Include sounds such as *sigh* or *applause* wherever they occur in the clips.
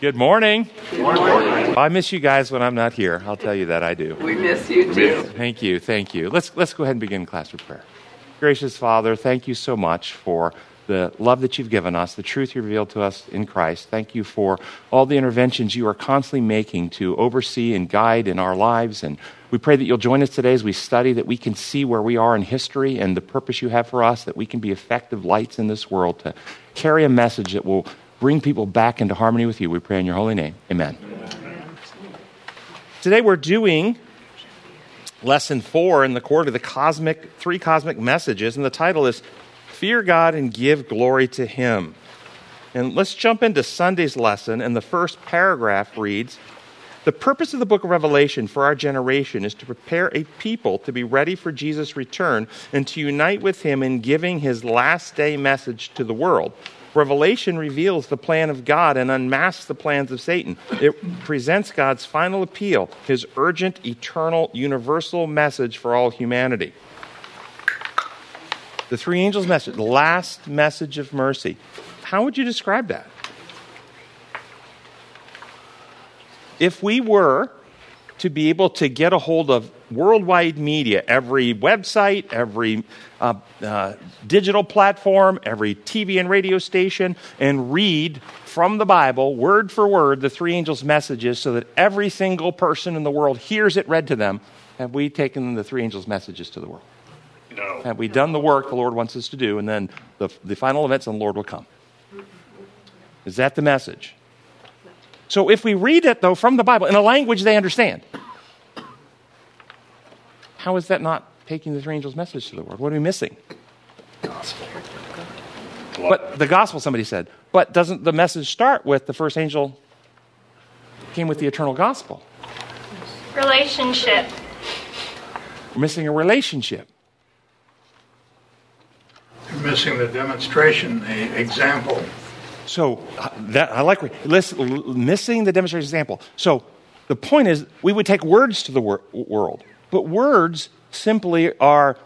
Good morning. Good morning. I miss you guys when I'm not here. I'll tell you that I do. We miss you too. Thank you. Thank you. Let's, let's go ahead and begin class with prayer. Gracious Father, thank you so much for the love that you've given us, the truth you revealed to us in Christ. Thank you for all the interventions you are constantly making to oversee and guide in our lives. And we pray that you'll join us today as we study, that we can see where we are in history and the purpose you have for us, that we can be effective lights in this world to carry a message that will bring people back into harmony with you. We pray in your holy name. Amen. Today we're doing lesson four in the quarter, the cosmic, three cosmic messages, and the title is Fear God and Give Glory to Him. And let's jump into Sunday's lesson, and the first paragraph reads The purpose of the book of Revelation for our generation is to prepare a people to be ready for Jesus' return and to unite with Him in giving His last day message to the world. Revelation reveals the plan of God and unmasks the plans of Satan. It presents God's final appeal, his urgent, eternal, universal message for all humanity. The three angels' message, the last message of mercy. How would you describe that? If we were to be able to get a hold of worldwide media, every website, every uh, uh, digital platform, every TV and radio station, and read from the Bible, word for word, the three angels' messages so that every single person in the world hears it read to them, have we taken the three angels' messages to the world? No. Have we done the work the Lord wants us to do, and then the, the final events and the Lord will come? Is that the message? So if we read it, though, from the Bible in a language they understand, how is that not taking the three angels' message to the world? What are we missing? Gospel. But the gospel, somebody said. But doesn't the message start with the first angel came with the eternal gospel? Relationship. We're missing a relationship. You're missing the demonstration, the example. So uh, that I like listen, missing the demonstration example. So the point is, we would take words to the wor- world, but words simply are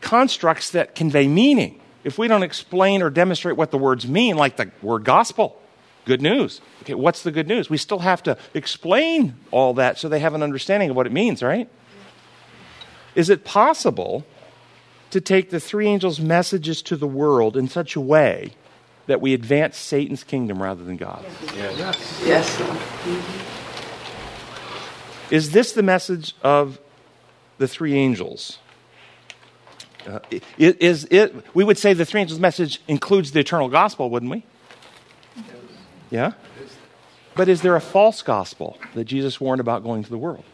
constructs that convey meaning. If we don't explain or demonstrate what the words mean, like the word gospel, good news. Okay, what's the good news? We still have to explain all that so they have an understanding of what it means, right? Is it possible to take the three angels' messages to the world in such a way that we advance Satan's kingdom rather than God's? Yes. Yes. Is this the message of the three angels? Uh, is it, we would say the three angels' message includes the eternal gospel, wouldn't we? Yeah? But is there a false gospel that Jesus warned about going to the world?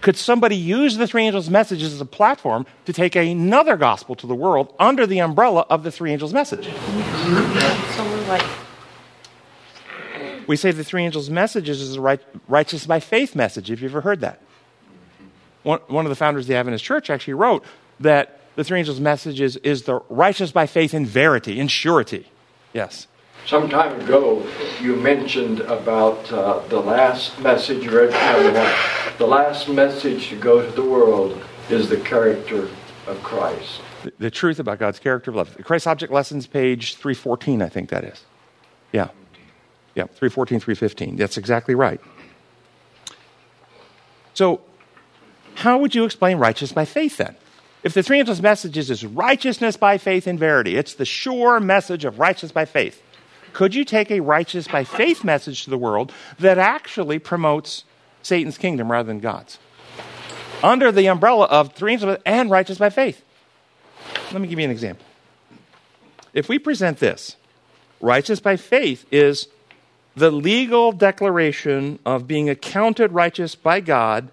Could somebody use the three angels' messages as a platform to take another gospel to the world under the umbrella of the three angels' message? We say the three angels' messages is a right, righteous by faith message. Have you ever heard that? One, one of the founders of the Adventist Church actually wrote that the three angels' messages is is the righteous by faith in verity, in surety. Yes. Some time ago, you mentioned about uh, the last message, you read. The last message to go to the world is the character of Christ. The, the truth about God's character of love. Christ Object Lessons, page 314, I think that is. Yeah. Yeah, 314, 315. That's exactly right. So, how would you explain righteous by faith then? If the three angels' messages is righteousness by faith in verity, it's the sure message of righteousness by faith. Could you take a righteous by faith message to the world that actually promotes Satan's kingdom rather than God's? Under the umbrella of three angels and righteous by faith. Let me give you an example. If we present this, righteous by faith is the legal declaration of being accounted righteous by God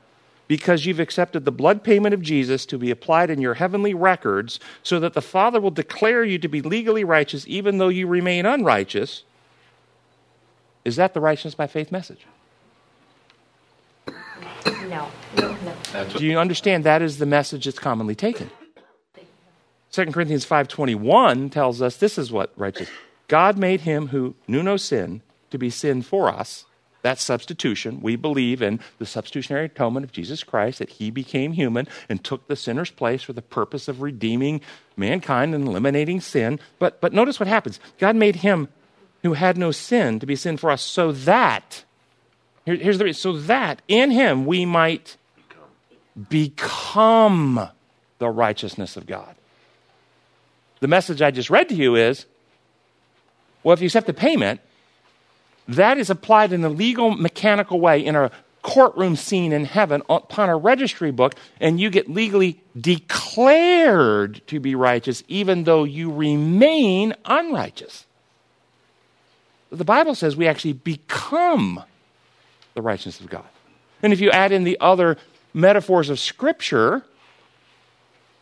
because you've accepted the blood payment of Jesus to be applied in your heavenly records so that the Father will declare you to be legally righteous even though you remain unrighteous. Is that the righteousness by faith message? No. No. no. Do you understand that is the message that's commonly taken? 2 Corinthians 5:21 tells us this is what righteous. God made him who knew no sin to be sin for us. That's substitution. We believe in the substitutionary atonement of Jesus Christ, that he became human and took the sinner's place for the purpose of redeeming mankind and eliminating sin. But, but notice what happens God made him who had no sin to be sin for us so that Here, here's the reason. So that in him we might become the righteousness of God. The message I just read to you is well, if you accept the payment, that is applied in a legal, mechanical way in a courtroom scene in heaven upon a registry book, and you get legally declared to be righteous, even though you remain unrighteous. The Bible says we actually become the righteousness of God. And if you add in the other metaphors of Scripture,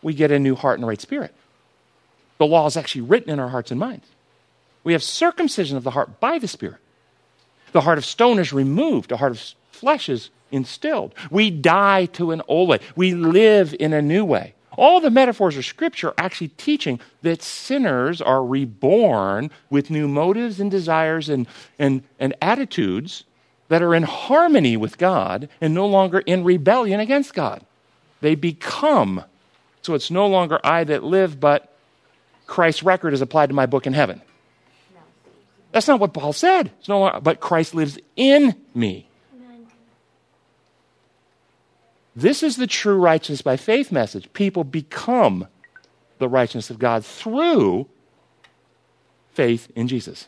we get a new heart and a right spirit. The law is actually written in our hearts and minds. We have circumcision of the heart by the Spirit. The heart of stone is removed, a heart of flesh is instilled. We die to an old way, we live in a new way. All the metaphors of Scripture are actually teaching that sinners are reborn with new motives and desires and, and, and attitudes that are in harmony with God and no longer in rebellion against God. They become. So it's no longer I that live, but Christ's record is applied to my book in heaven. That's not what Paul said. It's no longer, but Christ lives in me. This is the true righteousness by faith message. People become the righteousness of God through faith in Jesus.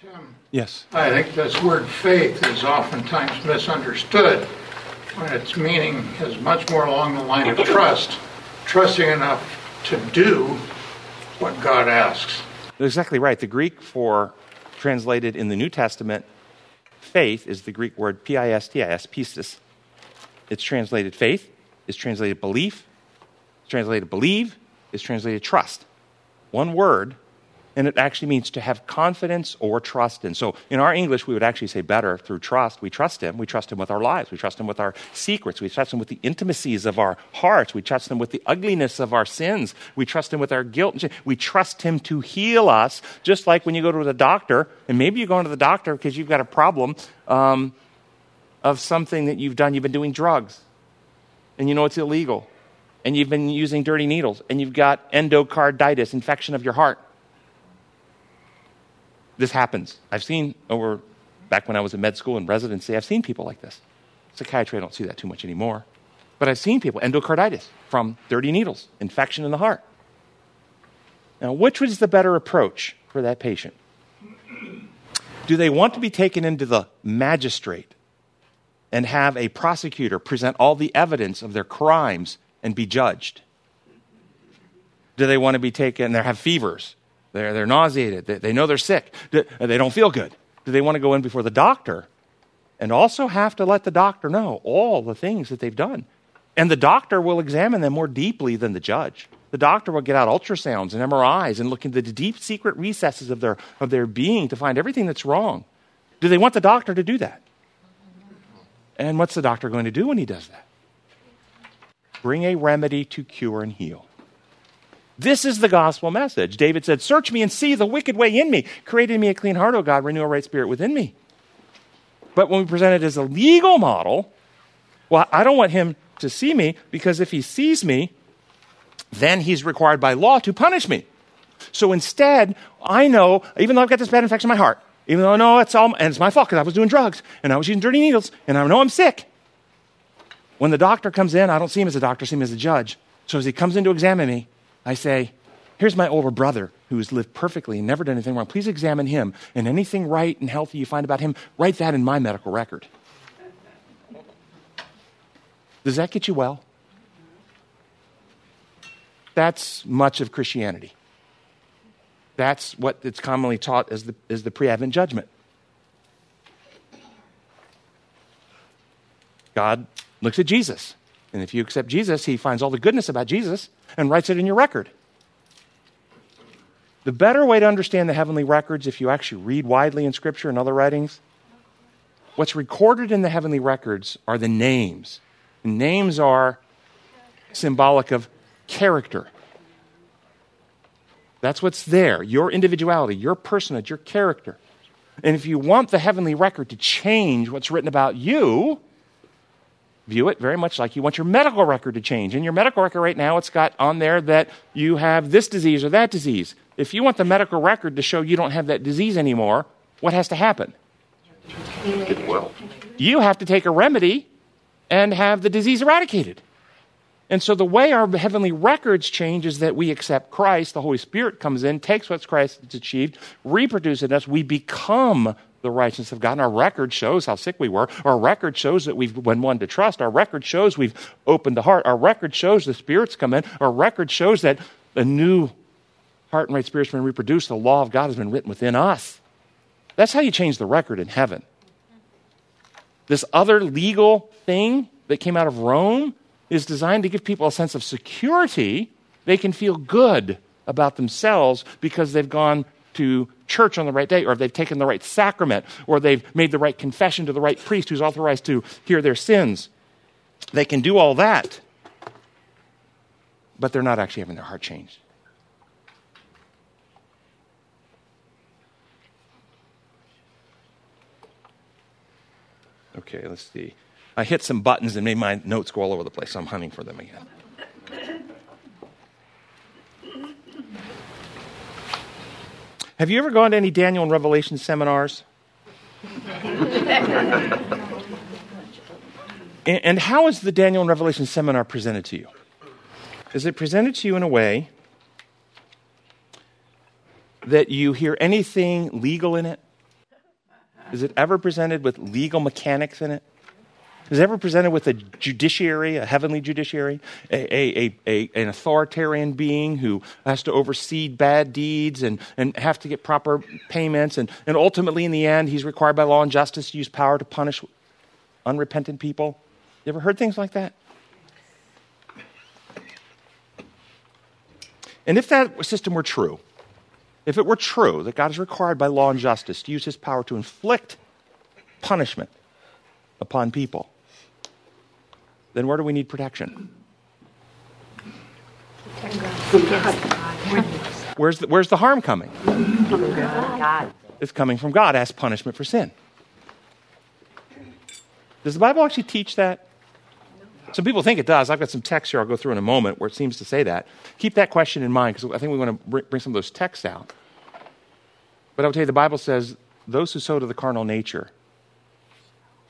Tim, Yes. I think this word faith is oftentimes misunderstood when its meaning is much more along the line of trust, trusting enough to do what God asks. Exactly right. The Greek for translated in the New Testament, faith is the Greek word P I S T I S, pistis. It's translated faith, it's translated belief, it's translated believe, it's translated trust. One word, and it actually means to have confidence or trust in. So in our English, we would actually say better through trust. We trust Him. We trust Him with our lives. We trust Him with our secrets. We trust Him with the intimacies of our hearts. We trust Him with the ugliness of our sins. We trust Him with our guilt. We trust Him to heal us, just like when you go to the doctor, and maybe you're going to the doctor because you've got a problem um, of something that you've done. You've been doing drugs, and you know it's illegal, and you've been using dirty needles, and you've got endocarditis, infection of your heart this happens. I've seen over back when I was in med school and residency, I've seen people like this. Psychiatry, I don't see that too much anymore. But I've seen people, endocarditis from dirty needles, infection in the heart. Now, which was the better approach for that patient? Do they want to be taken into the magistrate and have a prosecutor present all the evidence of their crimes and be judged? Do they want to be taken, they have fevers, they're, they're nauseated. They, they know they're sick. Uh, they don't feel good. Do they want to go in before the doctor and also have to let the doctor know all the things that they've done? And the doctor will examine them more deeply than the judge. The doctor will get out ultrasounds and MRIs and look into the deep secret recesses of their, of their being to find everything that's wrong. Do they want the doctor to do that? And what's the doctor going to do when he does that? Bring a remedy to cure and heal. This is the gospel message. David said, Search me and see the wicked way in me. Create in me a clean heart, O God, renew a right spirit within me. But when we present it as a legal model, well, I don't want him to see me because if he sees me, then he's required by law to punish me. So instead, I know, even though I've got this bad infection in my heart, even though I know it's all, and it's my fault because I was doing drugs and I was using dirty needles and I know I'm sick. When the doctor comes in, I don't see him as a doctor, I see him as a judge. So as he comes in to examine me, I say, Here's my older brother who has lived perfectly and never done anything wrong. Please examine him. And anything right and healthy you find about him, write that in my medical record. Does that get you well? That's much of Christianity. That's what it's commonly taught as the, as the pre Advent judgment. God looks at Jesus. And if you accept Jesus, he finds all the goodness about Jesus and writes it in your record. The better way to understand the heavenly records, if you actually read widely in Scripture and other writings, what's recorded in the heavenly records are the names. The names are symbolic of character. That's what's there your individuality, your personage, your character. And if you want the heavenly record to change what's written about you, view it very much like you want your medical record to change. In your medical record right now, it's got on there that you have this disease or that disease. If you want the medical record to show you don't have that disease anymore, what has to happen? It will. You have to take a remedy and have the disease eradicated. And so the way our heavenly records change is that we accept Christ, the Holy Spirit comes in, takes what Christ has achieved, reproduces in us, we become the righteousness of God. And our record shows how sick we were. Our record shows that we've been one to trust. Our record shows we've opened the heart. Our record shows the Spirit's come in. Our record shows that a new heart and right spirit's been reproduced. The law of God has been written within us. That's how you change the record in heaven. This other legal thing that came out of Rome is designed to give people a sense of security. They can feel good about themselves because they've gone to church on the right day, or if they've taken the right sacrament, or they've made the right confession to the right priest who's authorized to hear their sins. They can do all that, but they're not actually having their heart changed. Okay, let's see. I hit some buttons and made my notes go all over the place, so I'm hunting for them again. Have you ever gone to any Daniel and Revelation seminars? and how is the Daniel and Revelation seminar presented to you? Is it presented to you in a way that you hear anything legal in it? Is it ever presented with legal mechanics in it? Is ever presented with a judiciary, a heavenly judiciary, a, a, a, an authoritarian being who has to oversee bad deeds and, and have to get proper payments? And, and ultimately, in the end, he's required by law and justice to use power to punish unrepentant people. You ever heard things like that? And if that system were true, if it were true that God is required by law and justice to use his power to inflict punishment upon people, then where do we need protection? Where's the, where's the harm coming? It's coming from God as punishment for sin. Does the Bible actually teach that? Some people think it does. I've got some texts here I'll go through in a moment where it seems to say that. Keep that question in mind because I think we want to bring some of those texts out. But I'll tell you, the Bible says those who sow to the carnal nature,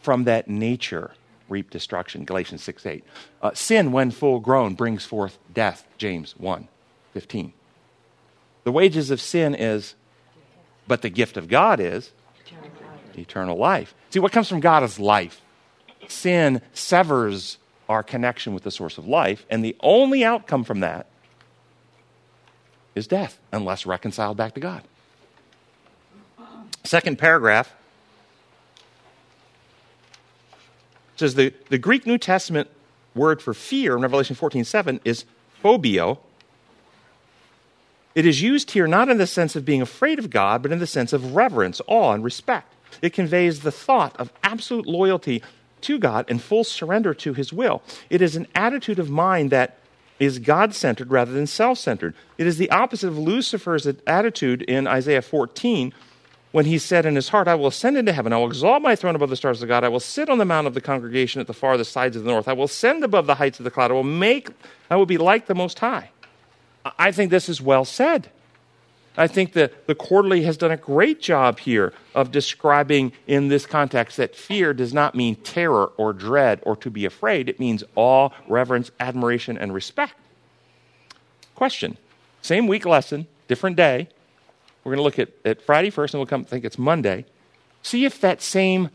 from that nature reap destruction. Galatians 6 8. Uh, sin, when full grown, brings forth death. James 1 15. The wages of sin is, but the gift of God is eternal life. See, what comes from God is life. Sin severs our connection with the source of life, and the only outcome from that is death, unless reconciled back to God. Second paragraph says the, the Greek New Testament word for fear in Revelation 14 7 is phobeo. It is used here not in the sense of being afraid of God, but in the sense of reverence, awe, and respect. It conveys the thought of absolute loyalty to God and full surrender to His will. It is an attitude of mind that is God centered rather than self centered. It is the opposite of Lucifer's attitude in Isaiah 14 when he said in his heart, I will ascend into heaven, I will exalt my throne above the stars of God, I will sit on the mount of the congregation at the farthest sides of the north, I will ascend above the heights of the cloud, I will make, I will be like the Most High. I think this is well said. I think that the quarterly has done a great job here of describing in this context that fear does not mean terror or dread or to be afraid. It means awe, reverence, admiration, and respect. Question Same week lesson, different day. We're going to look at, at Friday first, and we'll come think it's Monday. See if that same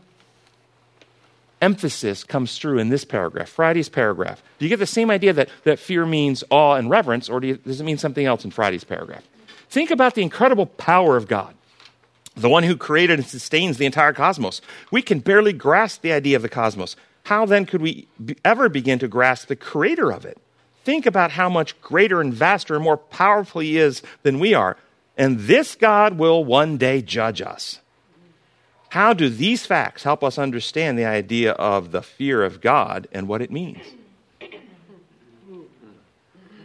emphasis comes through in this paragraph, Friday's paragraph. Do you get the same idea that, that fear means awe and reverence, or do you, does it mean something else in Friday's paragraph? Think about the incredible power of God, the one who created and sustains the entire cosmos. We can barely grasp the idea of the cosmos. How then could we ever begin to grasp the creator of it? Think about how much greater and vaster and more powerful he is than we are. And this God will one day judge us. How do these facts help us understand the idea of the fear of God and what it means?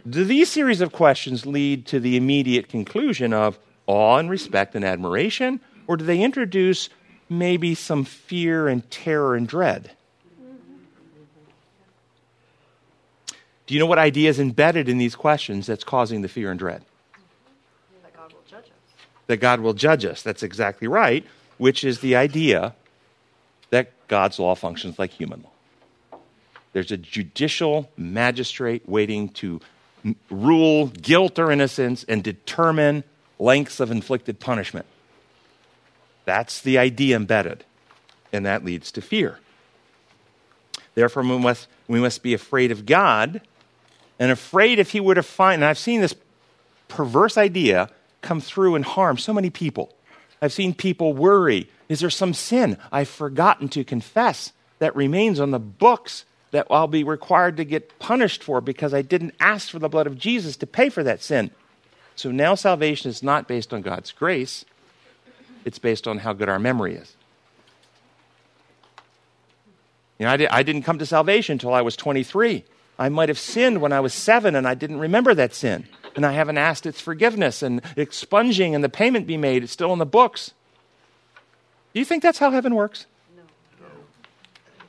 Do these series of questions lead to the immediate conclusion of awe and respect and admiration, or do they introduce maybe some fear and terror and dread? Do you know what idea is embedded in these questions that's causing the fear and dread? That God will judge us. That God will judge us. That's exactly right, which is the idea that God's law functions like human law. There's a judicial magistrate waiting to rule guilt or innocence and determine lengths of inflicted punishment. That's the idea embedded, and that leads to fear. Therefore, we must, we must be afraid of God and afraid if He were to find, and I've seen this perverse idea come through and harm so many people. I've seen people worry is there some sin I've forgotten to confess that remains on the books that I'll be required to get punished for because I didn't ask for the blood of Jesus to pay for that sin? So now salvation is not based on God's grace, it's based on how good our memory is. You know, I, did, I didn't come to salvation until I was 23. I might have sinned when I was seven and I didn't remember that sin. And I haven't asked its forgiveness and expunging and the payment be made. It's still in the books. Do you think that's how heaven works? No.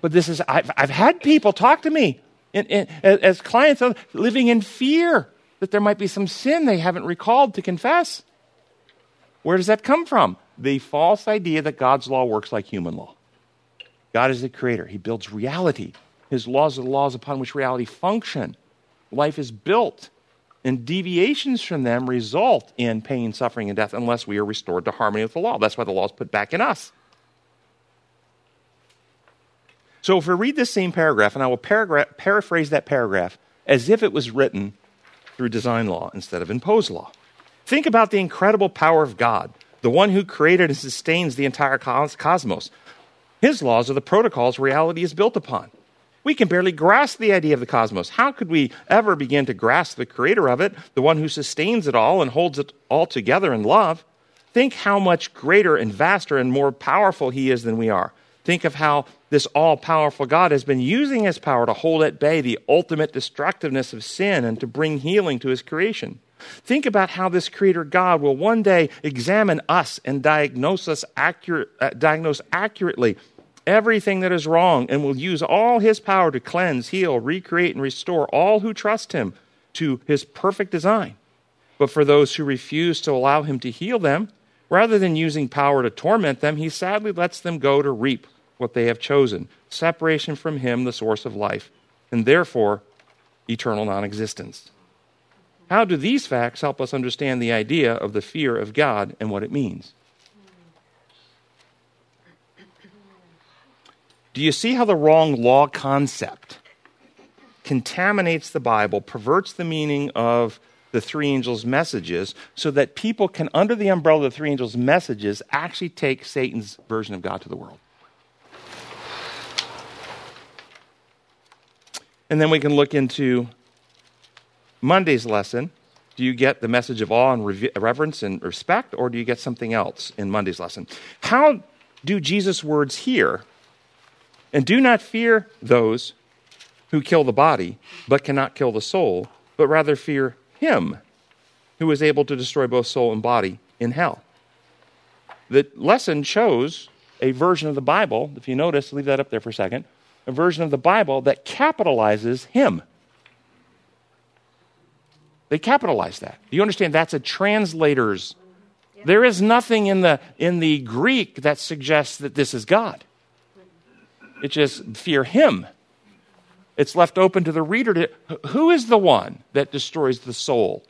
But this is, I've, I've had people talk to me in, in, as clients living in fear that there might be some sin they haven't recalled to confess. Where does that come from? The false idea that God's law works like human law. God is the creator, He builds reality. His laws are the laws upon which reality function. Life is built, and deviations from them result in pain, suffering, and death unless we are restored to harmony with the law. That's why the law is put back in us. So if we read this same paragraph, and I will paraphrase that paragraph as if it was written through design law instead of imposed law. Think about the incredible power of God, the one who created and sustains the entire cosmos. His laws are the protocols reality is built upon. We can barely grasp the idea of the cosmos. How could we ever begin to grasp the creator of it, the one who sustains it all and holds it all together in love? Think how much greater and vaster and more powerful he is than we are. Think of how this all powerful God has been using his power to hold at bay the ultimate destructiveness of sin and to bring healing to his creation. Think about how this creator God will one day examine us and diagnose us accurate, uh, diagnose accurately everything that is wrong and will use all his power to cleanse, heal, recreate, and restore all who trust him to his perfect design. But for those who refuse to allow him to heal them, rather than using power to torment them, he sadly lets them go to reap what they have chosen separation from Him, the source of life, and therefore eternal non existence. How do these facts help us understand the idea of the fear of God and what it means? Do you see how the wrong law concept contaminates the Bible, perverts the meaning of the three angels' messages, so that people can, under the umbrella of the three angels' messages, actually take Satan's version of God to the world? And then we can look into Monday's lesson. Do you get the message of awe and reverence and respect, or do you get something else in Monday's lesson? How do Jesus' words here? And do not fear those who kill the body, but cannot kill the soul, but rather fear him who is able to destroy both soul and body in hell. The lesson chose a version of the Bible, if you notice, leave that up there for a second, a version of the Bible that capitalizes him. They capitalize that. Do you understand? That's a translator's. There is nothing in the, in the Greek that suggests that this is God. It's just fear him. It's left open to the reader to who is the one that destroys the soul?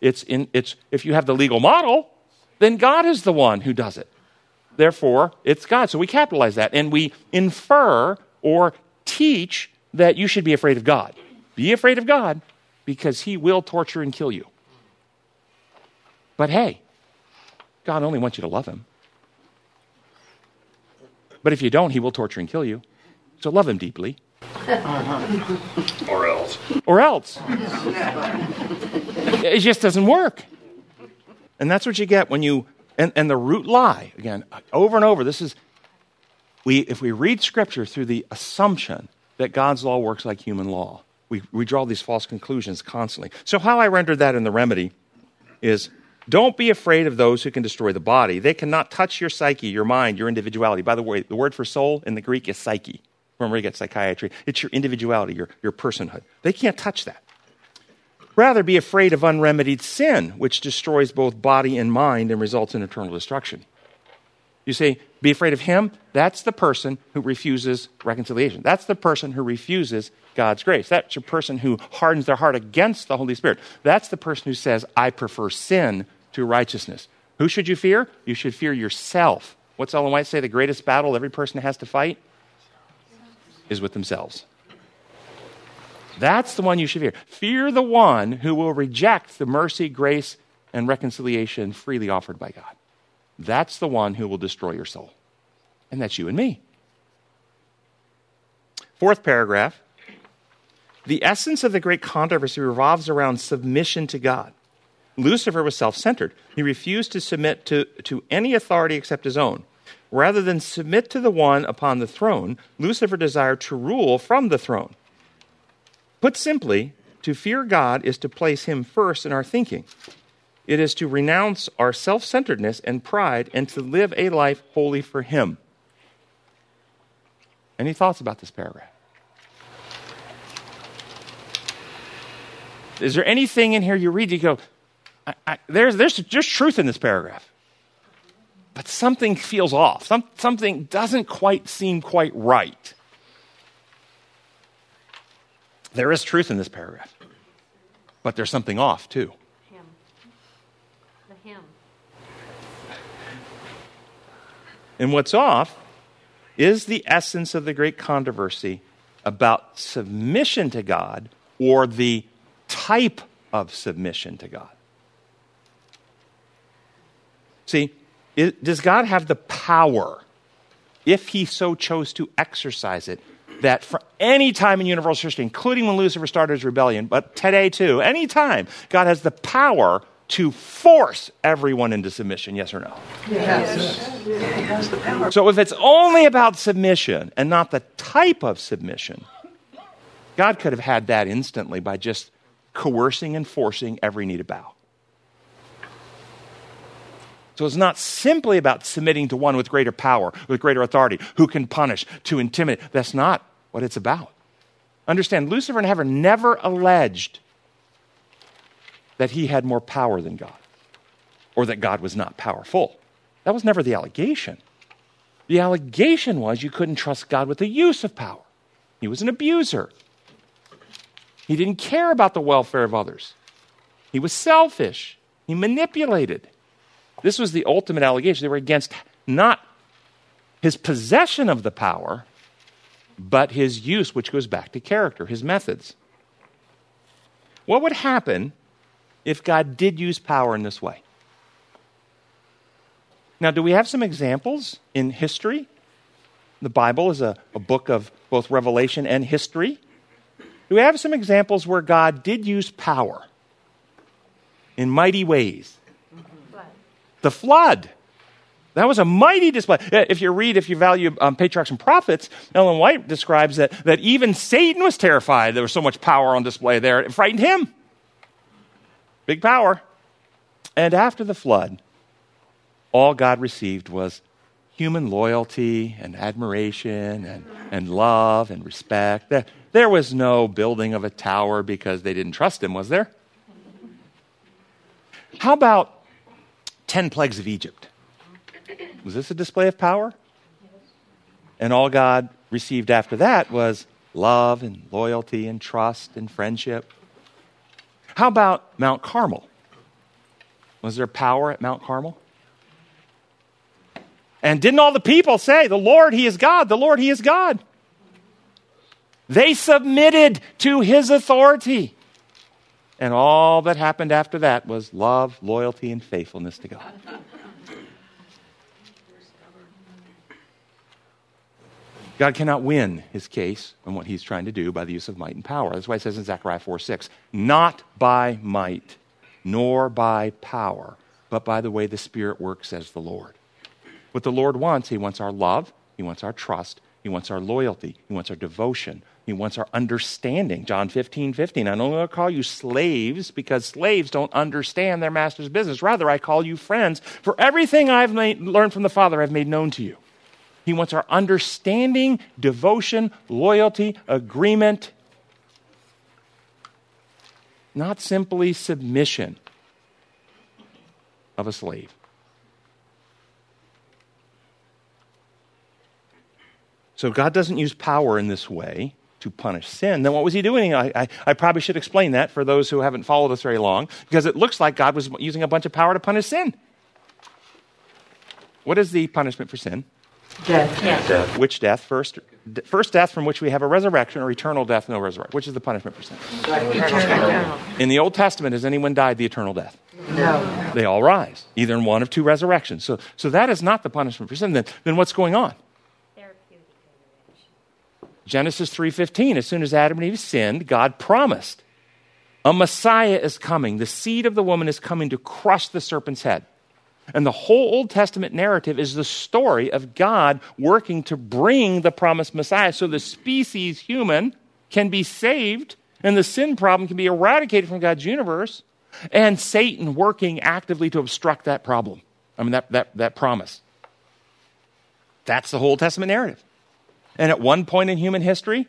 It's in it's if you have the legal model, then God is the one who does it. Therefore, it's God. So we capitalize that and we infer or teach that you should be afraid of God. Be afraid of God because he will torture and kill you. But hey, God only wants you to love him. But if you don't, he will torture and kill you. So love him deeply. *laughs* or else. Or else. *laughs* it just doesn't work. And that's what you get when you and, and the root lie, again, over and over, this is, we, if we read Scripture through the assumption that God's law works like human law, we, we draw these false conclusions constantly. So, how I render that in the remedy is don't be afraid of those who can destroy the body. They cannot touch your psyche, your mind, your individuality. By the way, the word for soul in the Greek is psyche. Remember, you get psychiatry. It's your individuality, your, your personhood. They can't touch that. Rather, be afraid of unremedied sin, which destroys both body and mind and results in eternal destruction. You say, Be afraid of him. That's the person who refuses reconciliation. That's the person who refuses God's grace. That's the person who hardens their heart against the Holy Spirit. That's the person who says, I prefer sin to righteousness. Who should you fear? You should fear yourself. What's Ellen White say? The greatest battle every person has to fight is with themselves. That's the one you should fear. Fear the one who will reject the mercy, grace, and reconciliation freely offered by God. That's the one who will destroy your soul. And that's you and me. Fourth paragraph. The essence of the great controversy revolves around submission to God. Lucifer was self centered. He refused to submit to, to any authority except his own. Rather than submit to the one upon the throne, Lucifer desired to rule from the throne. Put simply, to fear God is to place him first in our thinking. It is to renounce our self centeredness and pride and to live a life wholly for him. Any thoughts about this paragraph? Is there anything in here you read you go, I, I, there's, there's just truth in this paragraph. But something feels off. Some, something doesn't quite seem quite right. There is truth in this paragraph, but there's something off too. Him. The him. And what's off is the essence of the great controversy about submission to God or the type of submission to God. See, it, does God have the power, if he so chose to exercise it, that for any time in universal history, including when Lucifer started his rebellion, but today too, any time, God has the power to force everyone into submission, yes or no? Yes. So if it's only about submission and not the type of submission, God could have had that instantly by just coercing and forcing every knee to bow. So it's not simply about submitting to one with greater power, with greater authority, who can punish, to intimidate. That's not what it's about. Understand, Lucifer never, never alleged that he had more power than God or that God was not powerful. That was never the allegation. The allegation was you couldn't trust God with the use of power. He was an abuser. He didn't care about the welfare of others. He was selfish. He manipulated. This was the ultimate allegation. They were against not his possession of the power, but his use, which goes back to character, his methods. What would happen if God did use power in this way? Now, do we have some examples in history? The Bible is a, a book of both revelation and history. Do we have some examples where God did use power in mighty ways? The flood. That was a mighty display. If you read, if you value um, patriarchs and prophets, Ellen White describes that, that even Satan was terrified. There was so much power on display there. It frightened him. Big power. And after the flood, all God received was human loyalty and admiration and, and love and respect. There, there was no building of a tower because they didn't trust him, was there? How about 10 plagues of Egypt. Was this a display of power? And all God received after that was love and loyalty and trust and friendship. How about Mount Carmel? Was there power at Mount Carmel? And didn't all the people say, The Lord, He is God, the Lord, He is God? They submitted to His authority. And all that happened after that was love, loyalty, and faithfulness to God. God cannot win his case and what he's trying to do by the use of might and power. That's why it says in Zechariah 4 6, not by might, nor by power, but by the way the Spirit works, says the Lord. What the Lord wants, he wants our love, he wants our trust, he wants our loyalty, he wants our devotion, he wants our understanding. John 15, 15. I don't want to call you slaves because slaves don't understand their master's business. Rather, I call you friends. For everything I've made, learned from the Father, I've made known to you. He wants our understanding, devotion, loyalty, agreement, not simply submission of a slave. So God doesn't use power in this way to punish sin. Then what was he doing? I, I, I, probably should explain that for those who haven't followed us very long, because it looks like God was using a bunch of power to punish sin. What is the punishment for sin? Death. Death. Which death? First, first death from which we have a resurrection, or eternal death, no resurrection. Which is the punishment for sin? Eternal. In the Old Testament, has anyone died the eternal death? No. They all rise, either in one of two resurrections. So, so that is not the punishment for sin. Then, then what's going on? Genesis 3:15 as soon as Adam and Eve sinned God promised a Messiah is coming. The seed of the woman is coming to crush the serpent's head. And the whole Old Testament narrative is the story of God working to bring the promised Messiah so the species human can be saved and the sin problem can be eradicated from God's universe and Satan working actively to obstruct that problem. I mean that that that promise. That's the whole Testament narrative and at one point in human history,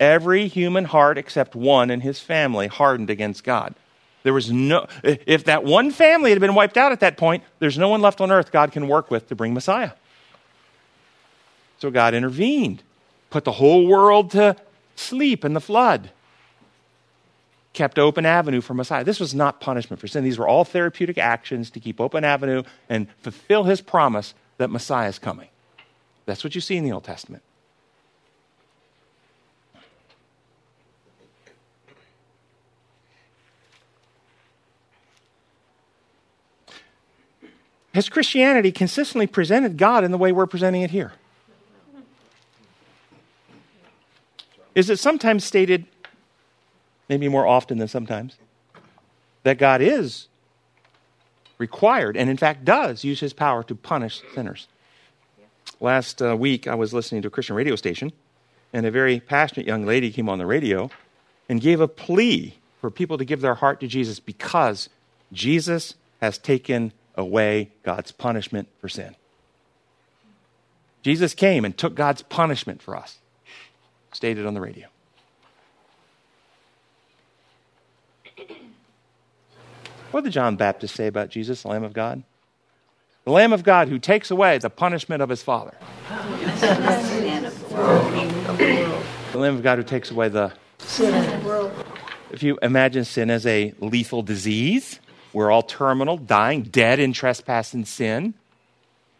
every human heart except one in his family hardened against God. There was no, if that one family had been wiped out at that point, there's no one left on earth God can work with to bring Messiah. So God intervened, put the whole world to sleep in the flood, kept open avenue for Messiah. This was not punishment for sin. These were all therapeutic actions to keep open avenue and fulfill his promise that Messiah is coming. That's what you see in the Old Testament. Has Christianity consistently presented God in the way we're presenting it here? Is it sometimes stated, maybe more often than sometimes, that God is required and, in fact, does use his power to punish sinners? Last uh, week, I was listening to a Christian radio station, and a very passionate young lady came on the radio and gave a plea for people to give their heart to Jesus because Jesus has taken away God's punishment for sin. Jesus came and took God's punishment for us, stated on the radio. *clears throat* What did John Baptist say about Jesus, the Lamb of God? The Lamb of God who takes away the punishment of his Father. *laughs* the Lamb of God who takes away the sin of the world. If you imagine sin as a lethal disease, we're all terminal, dying, dead in trespass and sin.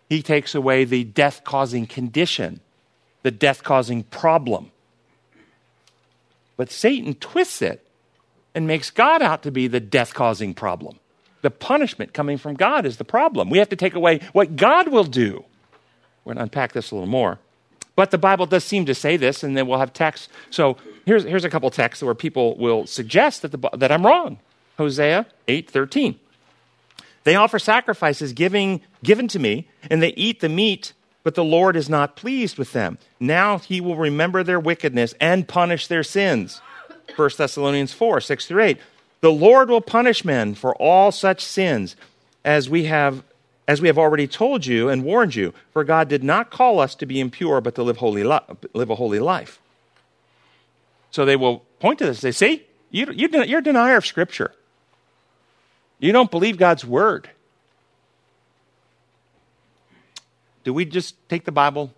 He takes away the death causing condition, the death causing problem. But Satan twists it and makes God out to be the death causing problem. The punishment coming from God is the problem. We have to take away what God will do. We're going to unpack this a little more. But the Bible does seem to say this, and then we'll have texts. So here's, here's a couple texts where people will suggest that, the, that I'm wrong. Hosea 8:13. They offer sacrifices giving, given to me, and they eat the meat, but the Lord is not pleased with them. Now he will remember their wickedness and punish their sins. 1 Thessalonians 4, 6 through 8. The Lord will punish men for all such sins as we have as we have already told you and warned you, for God did not call us to be impure, but to live, holy li- live a holy life. So they will point to this. They say, you, you, you're a denier of Scripture. You don't believe God's word. Do we just take the Bible,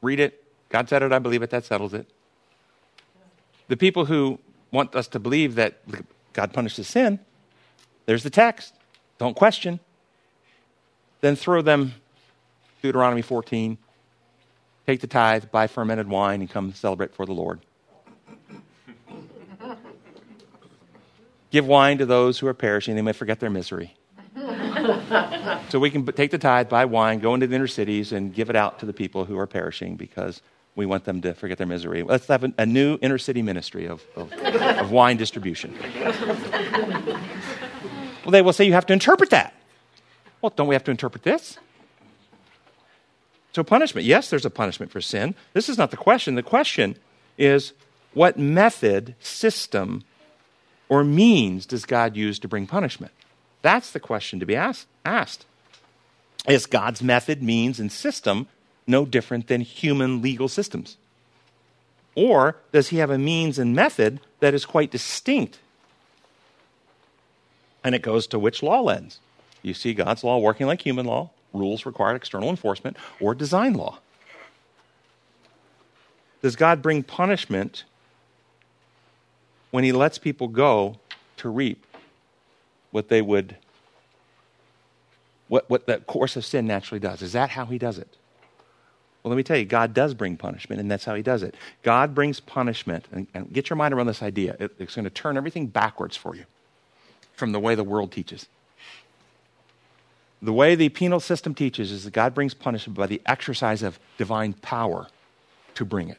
read it? God said it, I believe it, that settles it. The people who want us to believe that God punishes sin, there's the text. Don't question. Then throw them Deuteronomy 14. Take the tithe, buy fermented wine, and come celebrate for the Lord. Give wine to those who are perishing, they may forget their misery. *laughs* so we can take the tithe, buy wine, go into the inner cities, and give it out to the people who are perishing because we want them to forget their misery. Let's have a, new inner city ministry of, of, of wine distribution. well, they will say you have to interpret that. Well, don't we have to interpret this? So, punishment. Yes, there's a punishment for sin. This is not the question. The question is what method, system, or means does God use to bring punishment? That's the question to be asked. Is God's method, means, and system no different than human legal systems? Or does he have a means and method that is quite distinct? And it goes to which law lens? You see God's law working like human law, rules required external enforcement, or design law. does God bring punishment when he lets people go to reap what they would, what, what the course of sin naturally does? Is that how he does it? Well, let me tell you, God does bring punishment, and that's how he does it. God brings punishment, and, and get your mind around this idea. It, it's going to turn everything backwards for you from the way the world teaches. The way the penal system teaches is that God brings punishment by the exercise of divine power to bring it.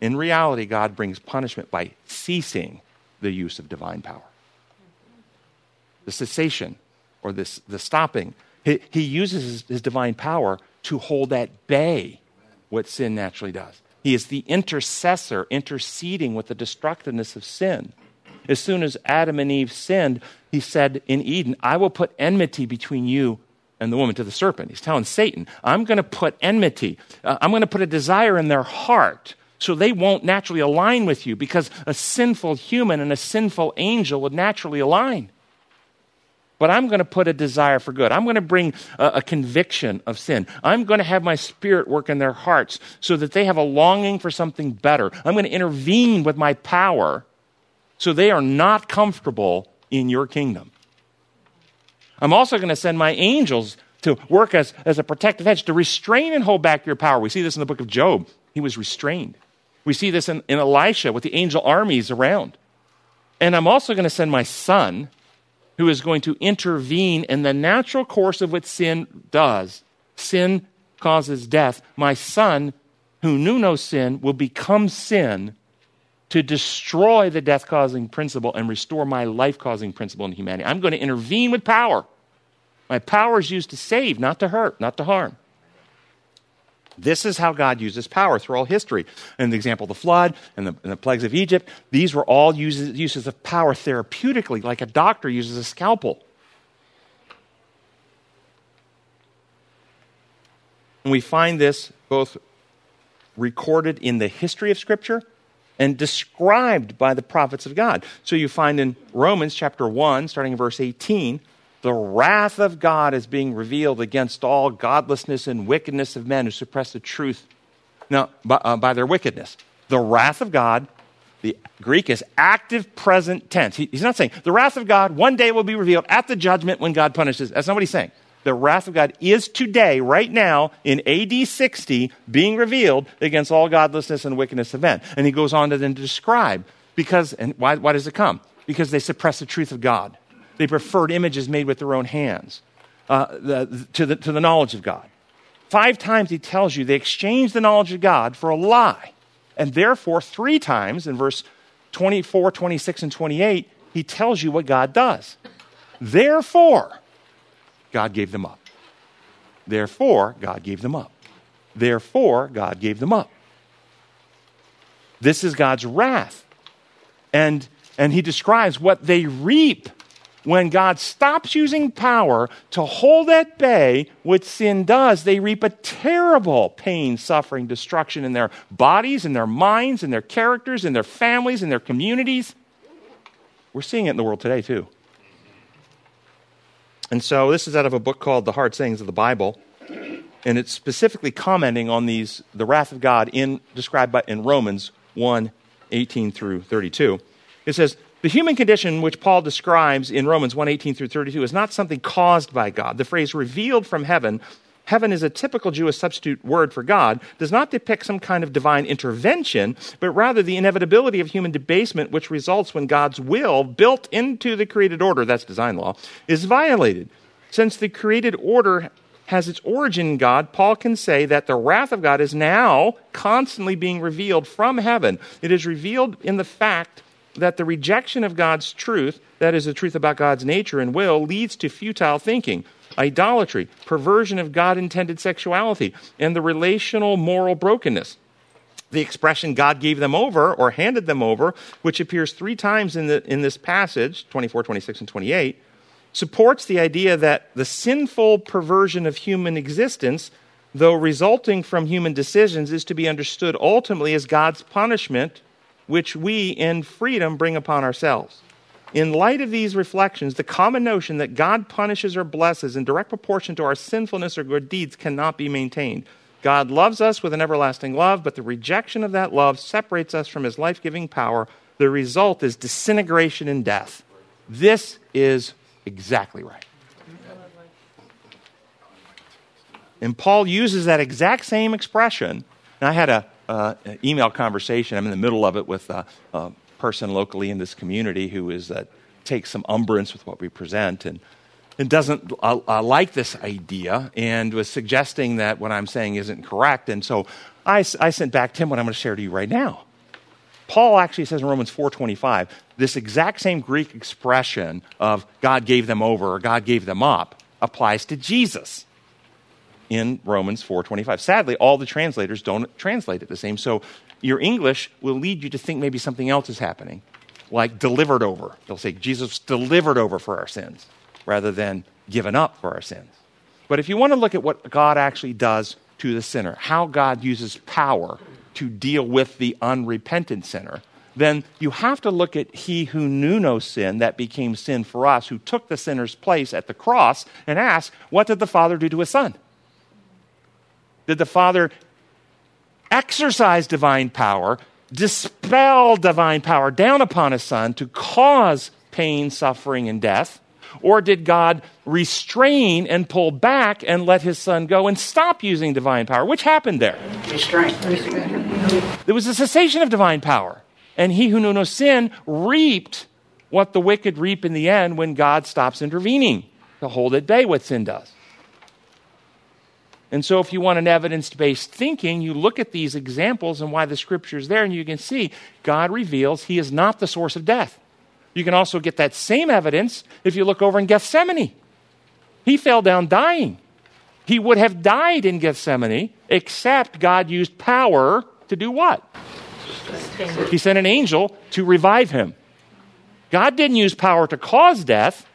In reality, God brings punishment by ceasing the use of divine power. The cessation or this, the stopping. He, he uses his, his divine power to hold at bay what sin naturally does. He is the intercessor interceding with the destructiveness of sin. As soon as Adam and Eve sinned, he said in Eden, I will put enmity between you and the woman to the serpent. He's telling Satan, I'm going to put enmity, uh, I'm going to put a desire in their heart so they won't naturally align with you because a sinful human and a sinful angel would naturally align. But I'm going to put a desire for good. I'm going to bring a, a, conviction of sin. I'm going to have my spirit work in their hearts so that they have a longing for something better. I'm going to intervene with my power so they are not comfortable in your kingdom. I'm also going to send my angels to work as, as a protective hedge to restrain and hold back your power. We see this in the book of Job. He was restrained. We see this in, in Elisha with the angel armies around. And I'm also going to send my son, who is going to intervene in the natural course of what sin does. Sin causes death. My son, who knew no sin, will become sin to destroy the death causing principle and restore my life causing principle in humanity. I'm going to intervene with power. My power is used to save, not to hurt, not to harm. This is how God uses power through all history. In the example of the flood and the, and the plagues of Egypt, these were all uses, uses of power therapeutically, like a doctor uses a scalpel. And we find this both recorded in the history of Scripture and described by the prophets of God. So you find in Romans chapter 1, starting in verse 18, the wrath of God is being revealed against all godlessness and wickedness of men who suppress the truth now, by, uh, by their wickedness. The wrath of God, the Greek is active present tense. He, he's not saying the wrath of God one day will be revealed at the judgment when God punishes. That's not what he's saying the wrath of God is today, right now, in AD 60, being revealed against all godlessness and wickedness of men. And he goes on to then describe because, and why, why does it come? Because they suppress the truth of God. They preferred images made with their own hands uh, the, to, the, to the knowledge of God. Five times he tells you they exchanged the knowledge of God for a lie. And therefore, three times in verse 24, 26, and 28, he tells you what God does. Therefore, God gave them up. Therefore, God gave them up. Therefore, God gave them up. This is God's wrath. And, and he describes what they reap when God stops using power to hold at bay what sin does. They reap a terrible pain, suffering, destruction in their bodies, in their minds, in their characters, in their families, in their communities. We're seeing it in the world today, too. And so this is out of a book called The Hard Sayings of the Bible. And it's specifically commenting on these, the wrath of God in, described by, in Romans 1 18 through 32. It says, the human condition which Paul describes in Romans 1 18 through 32 is not something caused by God. The phrase revealed from heaven heaven is a typical Jewish substitute word for God, does not depict some kind of divine intervention, but rather the inevitability of human debasement which results when God's will, built into the created order, that's design law, is violated. Since the created order has its origin in God, Paul can say that the wrath of God is now constantly being revealed from heaven. It is revealed in the fact that the rejection of God's truth, that is, the truth about God's nature and will, leads to futile thinking idolatry, perversion of God intended sexuality, and the relational moral brokenness. The expression God gave them over or handed them over, which appears three times in, the, in this passage 24, 26, and 28, supports the idea that the sinful perversion of human existence, though resulting from human decisions, is to be understood ultimately as God's punishment, which we in freedom bring upon ourselves. In light of these reflections, the common notion that God punishes or blesses in direct proportion to our sinfulness or good deeds cannot be maintained. God loves us with an everlasting love, but the rejection of that love separates us from his life giving power. The result is disintegration and death. This is exactly right. And Paul uses that exact same expression. And I had a uh, email conversation. I'm in the middle of it with a, a person locally in this community who is uh, takes some umbrance with what we present and and doesn't uh, uh, like this idea and was suggesting that what I'm saying isn't correct. And so I, I sent back to him what I'm going to share to you right now. Paul actually says in Romans 4:25 this exact same Greek expression of God gave them over or God gave them up applies to Jesus in Romans 4:25. Sadly, all the translators don't translate it the same. So your English will lead you to think maybe something else is happening, like delivered over. They'll say Jesus delivered over for our sins rather than given up for our sins. But if you want to look at what God actually does to the sinner, how God uses power to deal with the unrepentant sinner, then you have to look at he who knew no sin that became sin for us, who took the sinner's place at the cross, and ask, what did the Father do to his Son? Did the Father exercise divine power, dispel divine power down upon his Son to cause pain, suffering, and death? Or did God restrain and pull back and let his son go and stop using divine power? Which happened there? Restraint. There was a cessation of divine power. And he who knew no sin reaped what the wicked reap in the end when God stops intervening to hold at bay what sin does. And so, if you want an evidence based thinking, you look at these examples and why the scripture is there, and you can see God reveals he is not the source of death. You can also get that same evidence if you look over in Gethsemane. He fell down dying. He would have died in Gethsemane, except God used power to do what? He sent an angel to revive him. God didn't use power to cause death,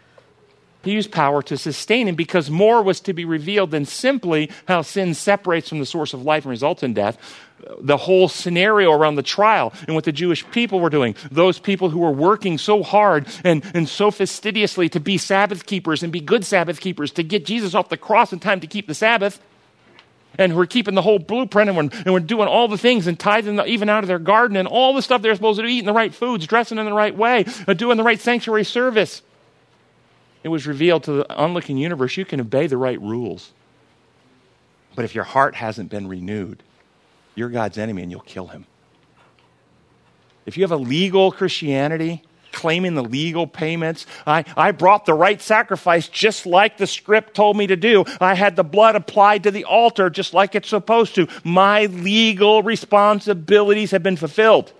he used power to sustain him because more was to be revealed than simply how sin separates from the source of life and results in death. The whole scenario around the trial and what the Jewish people were doing, those people who were working so hard and, and so fastidiously to be Sabbath keepers and be good Sabbath keepers, to get Jesus off the cross in time to keep the Sabbath, and we're keeping the whole blueprint and we're, and we're doing all the things and tithing even out of their garden and all the stuff they're supposed to do, eating the right foods, dressing in the right way, uh, doing the right sanctuary service it was revealed to the onlooking universe you can obey the right rules. But if your heart hasn't been renewed, you're God's enemy and you'll kill him. If you have a legal Christianity, claiming the legal payments, I, I brought the right sacrifice just like the script told me to do. I had the blood applied to the altar just like it's supposed to. My legal responsibilities have been fulfilled.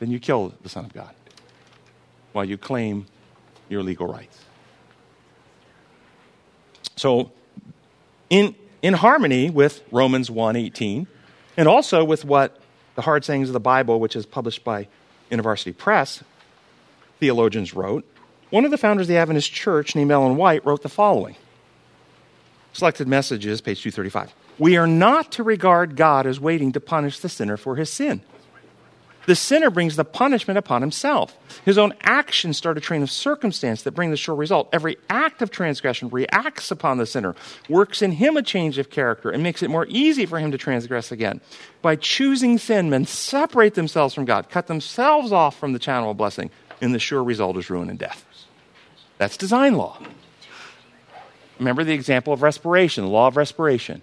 Then you kill the Son of God while you claim your legal rights. So, in, in harmony with Romans 1:18, and also with what the hard sayings of the Bible, which is published by InterVarsity Press, theologians wrote, one of the founders of the Adventist Church, named Ellen White, wrote the following. Selected messages, page 235. We are not to regard God as waiting to punish the sinner for his sin. The sinner brings the punishment upon himself. His own actions start a train of circumstance that bring the sure result. Every act of transgression reacts upon the sinner, works in him a change of character, and makes it more easy for him to transgress again. By choosing sin, men separate themselves from God, cut themselves off from the channel of blessing, and the sure result is ruin and death. That's design law. Remember the example of respiration, the law of respiration.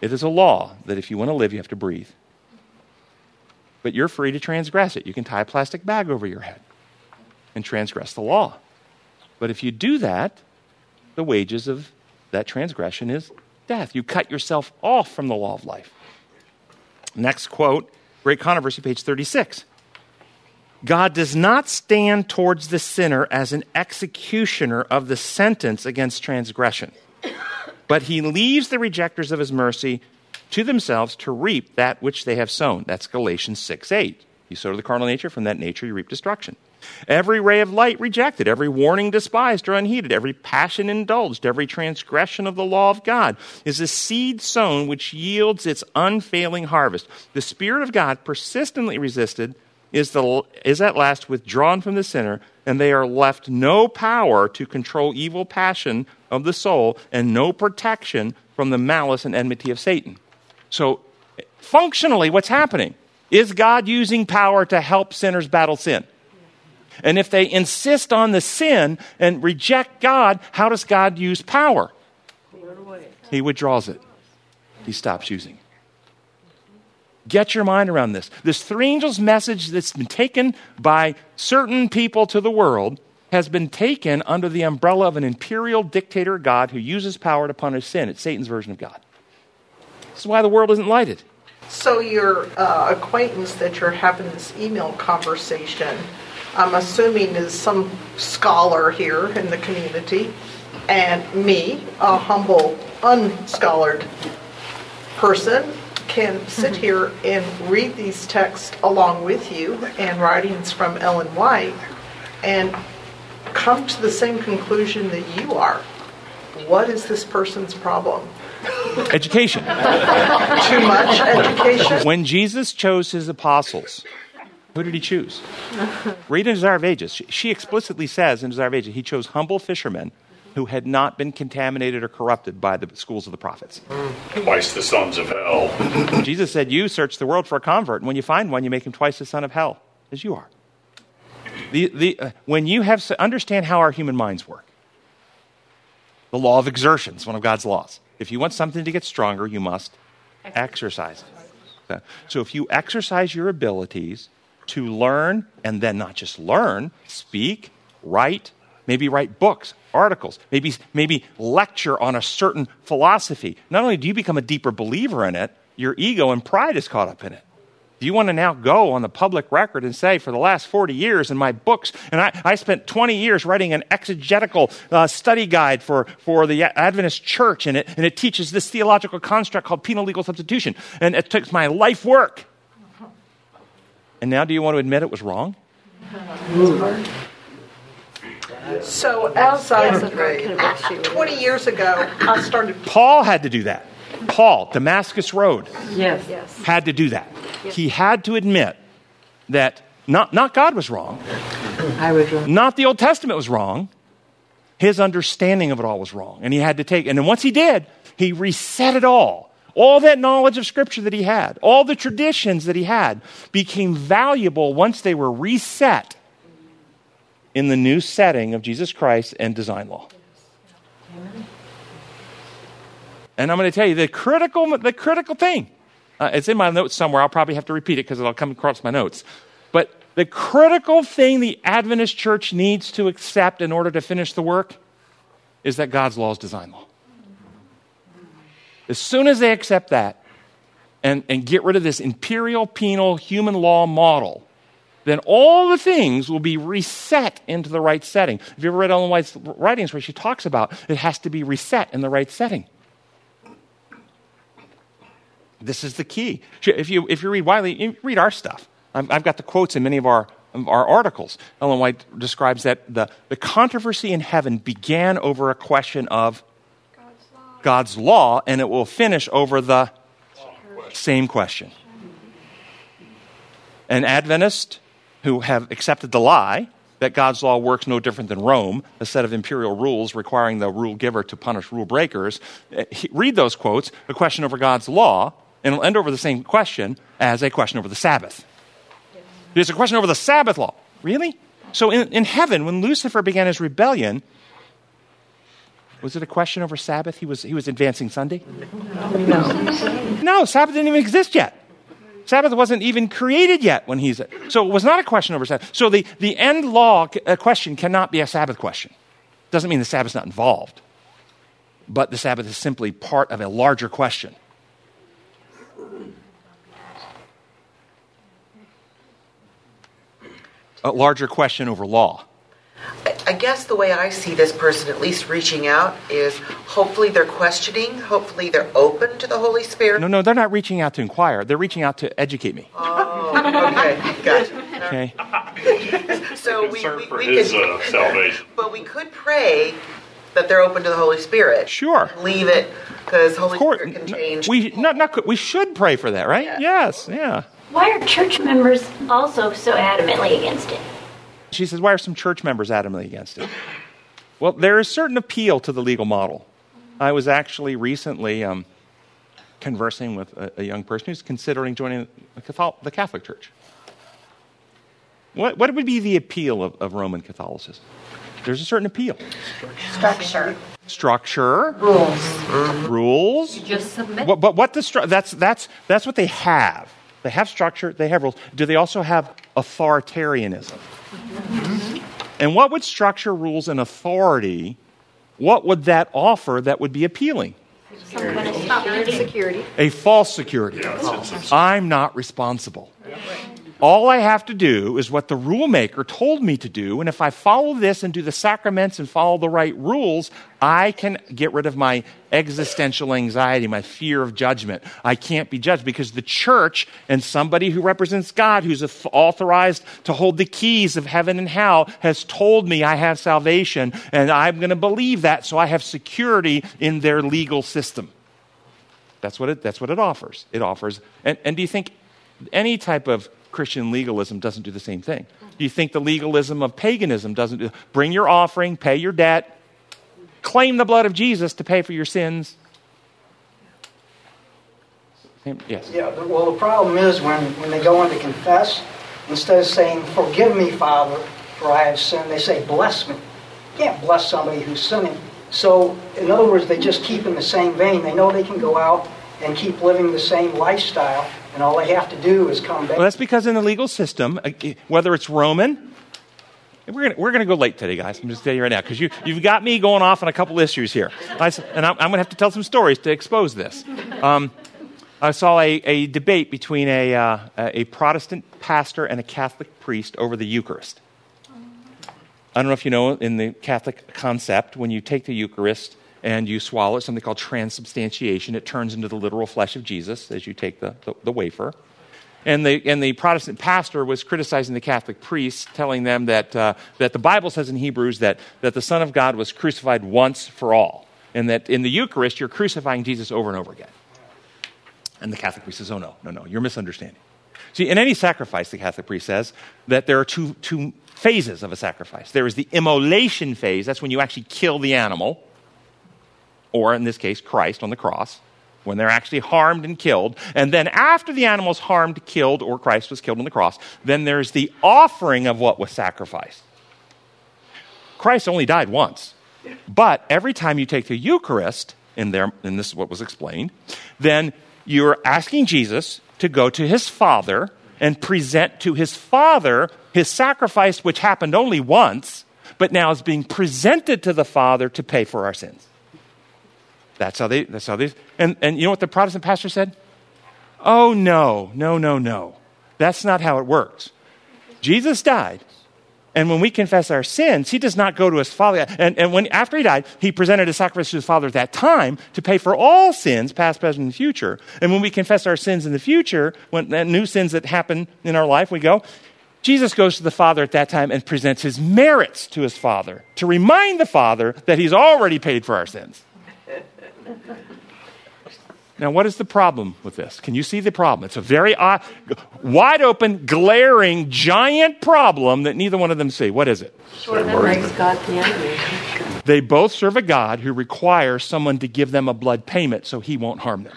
It is a law that if you want to live, you have to breathe but you're free to transgress it. You can tie a plastic bag over your head and transgress the law. But if you do that, the wages of that transgression is death. You cut yourself off from the law of life. Next quote, Great Controversy, page 36. God does not stand towards the sinner as an executioner of the sentence against transgression, but he leaves the rejectors of his mercy to themselves to reap that which they have sown. That's Galatians 6 8. You sow to the carnal nature, from that nature you reap destruction. Every ray of light rejected, every warning despised or unheeded, every passion indulged, every transgression of the law of God is a seed sown which yields its unfailing harvest. The Spirit of God, persistently resisted, is, the, is at last withdrawn from the sinner, and they are left no power to control evil passion of the soul and no protection from the malice and enmity of Satan. So, functionally, what's happening? Is God using power to help sinners battle sin? And if they insist on the sin and reject God, how does God use power? He withdraws it. He stops using it. Get your mind around this. This three angels message that's been taken by certain people to the world has been taken under the umbrella of an imperial dictator God who uses power to punish sin. It's Satan's version of God. This is why the world isn't lighted. So your uh, acquaintance that you're having this email conversation, I'm assuming is some scholar here in the community, and me, a humble, unscholared person, can sit here and read these texts along with you and writings from Ellen White and come to the same conclusion that you are. What is this person's problem? Education. Too much education? When Jesus chose his apostles, who did he choose? Read in Desire of Ages. She- She explicitly says in Desire of Ages, he chose humble fishermen who had not been contaminated or corrupted by the schools of the prophets. Twice the sons of hell. *laughs* Jesus said, You search the world for a convert, and when you find one, you make him twice the son of hell as you are. The, the, uh, when you have understand how our human minds work, the law of exertion is one of God's laws. If you want something to get stronger, you must exercise it. So if you exercise your abilities to learn, and then not just learn, speak, write, maybe write books, articles, maybe, maybe lecture on a certain philosophy, not only do you become a deeper believer in it, your ego and pride is caught up in it. Do you want to now go on the public record and say, for the last 40 years in my books, and I, I spent 20 years writing an exegetical uh, study guide for, for the Adventist church, and it, and it teaches this theological construct called penal legal substitution, and it took my life work. And now do you want to admit it was wrong? So as I, Yes, and God can arrest you. 20 years ago, I started Paul had to do that. Paul, Damascus Road, Yes. Yes. had to do that. He had to admit that not, not God was wrong, I was wrong. not the Old Testament was wrong. His understanding of it all was wrong. And he had to take, and then once he did, he reset it all. All that knowledge of Scripture that he had, all the traditions that he had, became valuable once they were reset in the new setting of Jesus Christ and design law. And I'm going to tell you the critical, the critical thing. Uh, it's in my notes somewhere. I'll probably have to repeat it because it'll come across my notes. But the critical thing the Adventist church needs to accept in order to finish the work is that God's law is design law. As soon as they accept that and, and get rid of this imperial penal human law model, then all the things will be reset into the right setting. Have you ever read Ellen White's writings where she talks about it has to be reset in the right setting? This is the key. If you, if you read Wiley, you read our stuff. I've, I've got the quotes in many of our, of our articles. Ellen White describes that the, the controversy in heaven began over a question of God's law, and it will finish over the same question. An Adventist who have accepted the lie that God's law works no different than Rome, a set of imperial rules requiring the rule giver to punish rule breakers, eh, read those quotes, a question over God's law, and it'll end over the same question as a question over the Sabbath. There's a question over the Sabbath law. Really? So in, in heaven, when Lucifer began his rebellion, was it a question over Sabbath? He was, he was advancing Sunday? No. No, Sabbath didn't even exist yet. Sabbath wasn't even created yet when he's. So it was not a question over Sabbath. So the, the end law uh, question cannot be a Sabbath question. Doesn't mean the Sabbath's not involved, but the Sabbath is simply part of a larger question. A larger question over law. I guess the way I see this person at least reaching out is hopefully they're questioning, hopefully they're open to the Holy Spirit. No, no, they're not reaching out to inquire. They're reaching out to educate me. Oh, okay, gotcha. Okay? *laughs* So we, we, for we his could, uh, salvation. but we could pray that they're open to the Holy Spirit. Sure. Leave it because Holy Of course, Spirit can change. we not, not we should pray for that, right? Yeah. Yes, yeah. Why are church members also so adamantly against it? She says, Why are some church members adamantly against it? Well, there is certain appeal to the legal model. I was actually recently um, conversing with a, a, young person who's considering joining the Catholic, Church. What, what would be the appeal of, of Roman Catholicism? There's a certain appeal. Structure. Structure. Rules. Rules. You just submit. But, but what the stru- that's, that's, that's what they have. They have structure, they have rules. Do they also have authoritarianism? And what would structure, rules, and authority, what would that offer that would be appealing? Security. A false security. I'm not responsible. All I have to do is what the rule maker told me to do, and if I follow this and do the sacraments and follow the right rules, I can get rid of my existential anxiety, my fear of judgment. I can't be judged because the church and somebody who represents God, who's authorized to hold the keys of heaven and hell, has told me I have salvation, and I'm going to believe that, so I have security in their legal system. That's what it, that's what it offers. It offers. And, and do you think any type of Christian legalism doesn't do the same thing? Do you think the legalism of paganism doesn't do, bring your offering, pay your debt, claim the blood of Jesus to pay for your sins? Yes. Yeah, well, the problem is when, when they go in to confess, instead of saying, Forgive me, Father, for I have sinned, they say, Bless me. You can't bless somebody who's sinning. So, in other words, they just keep in the same vein. They know they can go out and keep living the same lifestyle, and all they have to do is come back. Well, that's because in the legal system, uh, whether it's Roman, we're going we're gonna go late today, guys. I'm just telling you right now, because you, you've got me going off on a couple issues here. I, and I'm, I'm going to have to tell some stories to expose this. Um, I saw a, a debate between a, uh, a Protestant pastor and a Catholic priest over the Eucharist. I don't know if you know in the Catholic concept, when you take the Eucharist and you swallow something called transubstantiation, it turns into the literal flesh of Jesus as you take the, the, the wafer. And the, and the Protestant pastor was criticizing the Catholic priests, telling them that, uh, that the Bible says in Hebrews that, that the Son of God was crucified once for all, and that in the Eucharist you're crucifying Jesus over and over again. And the Catholic priest says, oh, no, no, no, you're misunderstanding. See, in any sacrifice, the Catholic priest says that there are two, two phases of a sacrifice. There is the immolation phase, that's when you actually kill the animal, or in this case, Christ on the cross, when they're actually harmed and killed. And then after the animal's harmed, killed, or Christ was killed on the cross, then there's the offering of what was sacrificed. Christ only died once. But every time you take the Eucharist, in there, and this is what was explained, then you're asking Jesus to go to his Father and present to his Father his sacrifice, which happened only once, but now is being presented to the Father to pay for our sins. That's how they, that's how they, and, and you know what the Protestant pastor said? Oh, no, no, no, no. That's not how it works. Jesus died. And when we confess our sins, he does not go to his father. And, and when, after he died, he presented a sacrifice to his father at that time to pay for all sins, past, present, and future. And when we confess our sins in the future, when new sins that happen in our life, we go, Jesus goes to the Father at that time and presents his merits to his Father to remind the Father that he's already paid for our sins. *laughs* Now, what is the problem with this? Can you see the problem? It's a very wide open, glaring, giant problem that neither one of them see. What is it? Makes God the enemy. They both serve a God who requires someone to give them a blood payment so he won't harm them.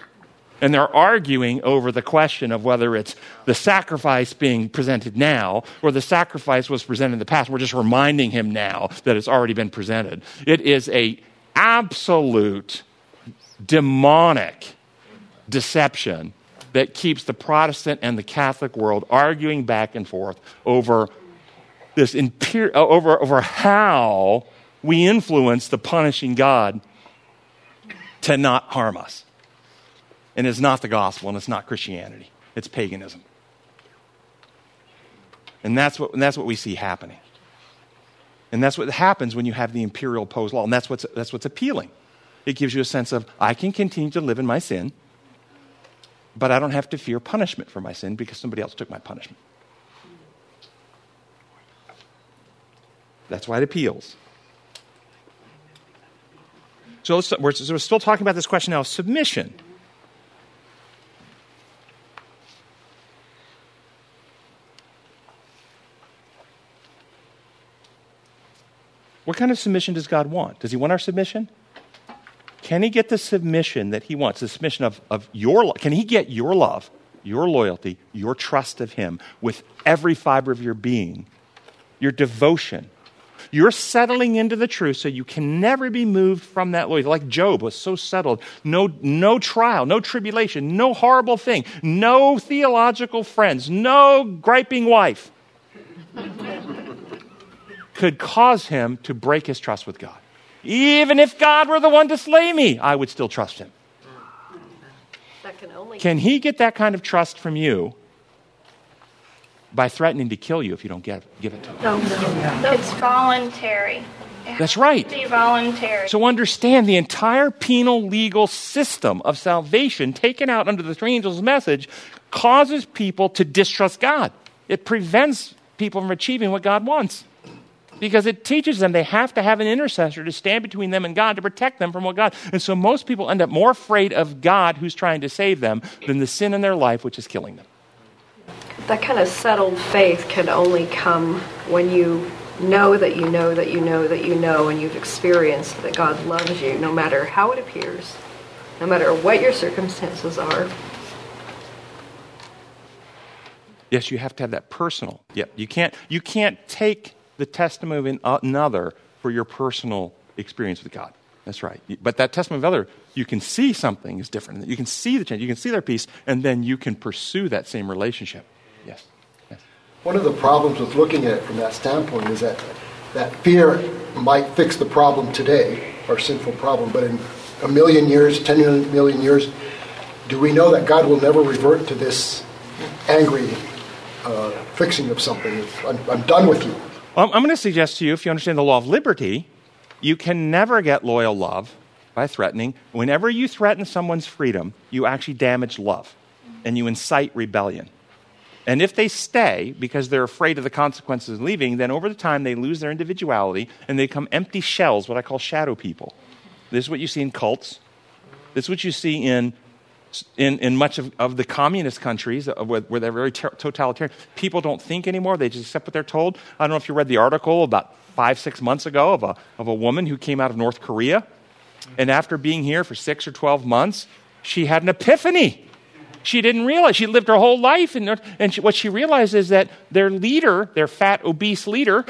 And they're arguing over the question of whether it's the sacrifice being presented now or the sacrifice was presented in the past. We're just reminding him now that it's already been presented. It is a absolute demonic deception that keeps the Protestant and the Catholic world arguing back and forth over this imper- uh, over, over how we influence the punishing God to not harm us. And it's not the gospel and it's not Christianity. It's paganism. And that's what, and that's what we see happening. And that's what happens when you have the imperial opposed law. And that's what's, that's what's appealing. It gives you a sense of, I can continue to live in my sin, but I don't have to fear punishment for my sin because somebody else took my punishment. That's why it appeals. So we're, so we're still talking about this question now of submission. What kind of submission does God want? Does He want our submission? Can He get the submission that He wants, the submission of, of your love? Can He get your love, your loyalty, your trust of Him with every fiber of your being, your devotion? You're settling into the truth so you can never be moved from that loyalty. Like Job was so settled. No, no trial, no tribulation, no horrible thing, no theological friends, no griping wife *laughs* could cause him to break his trust with God. Even if God were the one to slay me, I would still trust him. That can only. Can he get that kind of trust from you by threatening to kill you if you don't give, give it to him? No, no. It's voluntary. That's right. Be voluntary. So understand the entire penal legal system of salvation taken out under the three angels' message causes people to distrust God. It prevents people from achieving what God wants. Because it teaches them they have to have an intercessor to stand between them and God to protect them from what God. And so most people end up more afraid of God who's trying to save them than the sin in their life which is killing them. That kind of settled faith can only come when you know that you know that you know that you know and you've experienced that God loves you no matter how it appears, no matter what your circumstances are. Yes, you have to have that personal. Yep. You can't you can't take the testimony of another for your personal experience with God. That's right. But that testimony of other, you can see something is different. You can see the change. You can see their peace, and then you can pursue that same relationship. Yes. yes. One of the problems with looking at it from that standpoint is that that fear might fix the problem today, our sinful problem, but in a million years, 10 million years, do we know that God will never revert to this angry uh, fixing of something? I'm, I'm done with you. I'm going to suggest to you, if you understand the law of liberty, you can never get loyal love by threatening. Whenever you threaten someone's freedom, you actually damage love and you incite rebellion. And if they stay because they're afraid of the consequences of leaving, then over the time they lose their individuality and they become empty shells, what I call shadow people. This is what you see in cults. This is what you see in, in, in much of, of the communist countries uh, where, where they're very ter- totalitarian. People don't think anymore, they just accept what they're told. I don't know if you read the article about five, six months ago of a, of a woman who came out of North Korea. And after being here for six or 12 months, she had an epiphany. She didn't realize. She lived her whole life. In, and she, what she realized is that their leader, their fat, obese leader,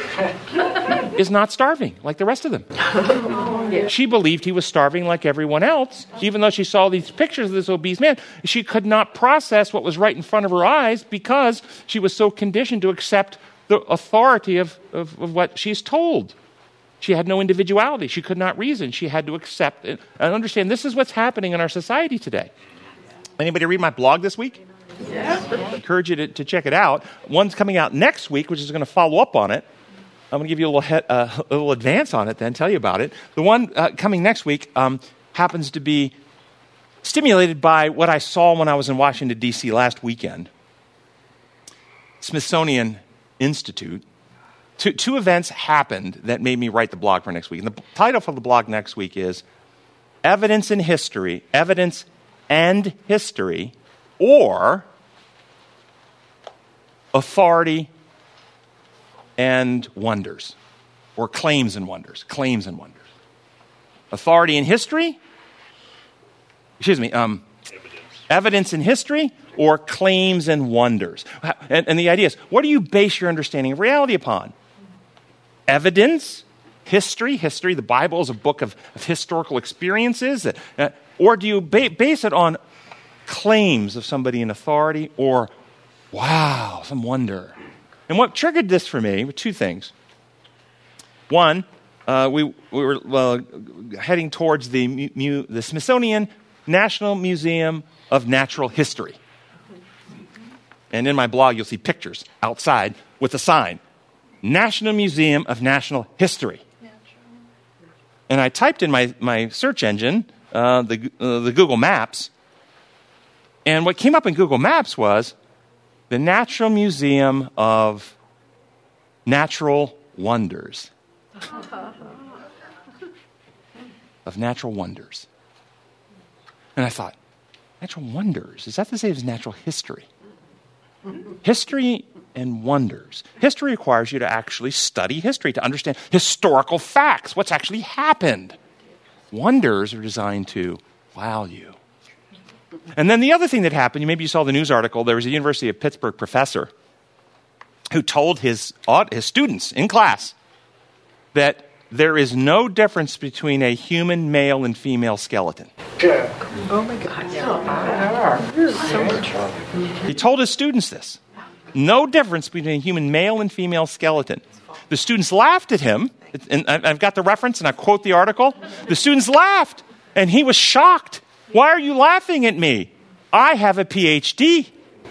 *laughs* is not starving like the rest of them. She believed he was starving like everyone else. Even though she saw these pictures of this obese man, she could not process what was right in front of her eyes because she was so conditioned to accept the authority of, of, of what she's told. She had no individuality. She could not reason. She had to accept it and understand this is what's happening in our society today. Anybody read my blog this week? Yeah. I encourage you to, to check it out. One's coming out next week, which is going to follow up on it. I'm going to give you a little, he- uh, a little advance on it, then tell you about it. The one uh, coming next week um, happens to be stimulated by what I saw when I was in Washington, D.C. last weekend. Smithsonian Institute. Two, two events happened that made me write the blog for next week. And the title for the blog next week is Evidence in History, Evidence and History, or Authority and Wonders, or Claims and Wonders. Claims and Wonders. Authority in History, excuse me, um, evidence in history or claims and wonders. And, and, the idea is what do you base your understanding of reality upon? Evidence, history, history, the Bible is a book of, of historical experiences, that, uh, or do you ba- base it on claims of somebody in authority or wow, some wonder? And what triggered this for me were two things. One, uh, we, we were well, heading towards the, mu- the Smithsonian National Museum of Natural History. And in my blog, you'll see pictures outside with a sign National Museum of National History. And I typed in my, my search engine, uh, the, uh, the Google Maps, and what came up in Google Maps was the Natural Museum of Natural Wonders. of Natural Wonders. And I thought, natural wonders, is that the same as natural history? History and wonders. History requires you to actually study history, to understand historical facts, what's actually happened. Wonders are designed to wow you. And then the other thing that happened, maybe you saw the news article, there was a University of Pittsburgh professor who told his, his students in class that there is no difference between a human male and female skeleton. Oh my God. So much. He told his students this. No difference between a human male and female skeleton. The students laughed at him, and I've got the reference and I quote the article. The students laughed, and he was shocked. Why are you laughing at me? I have a PhD. *laughs*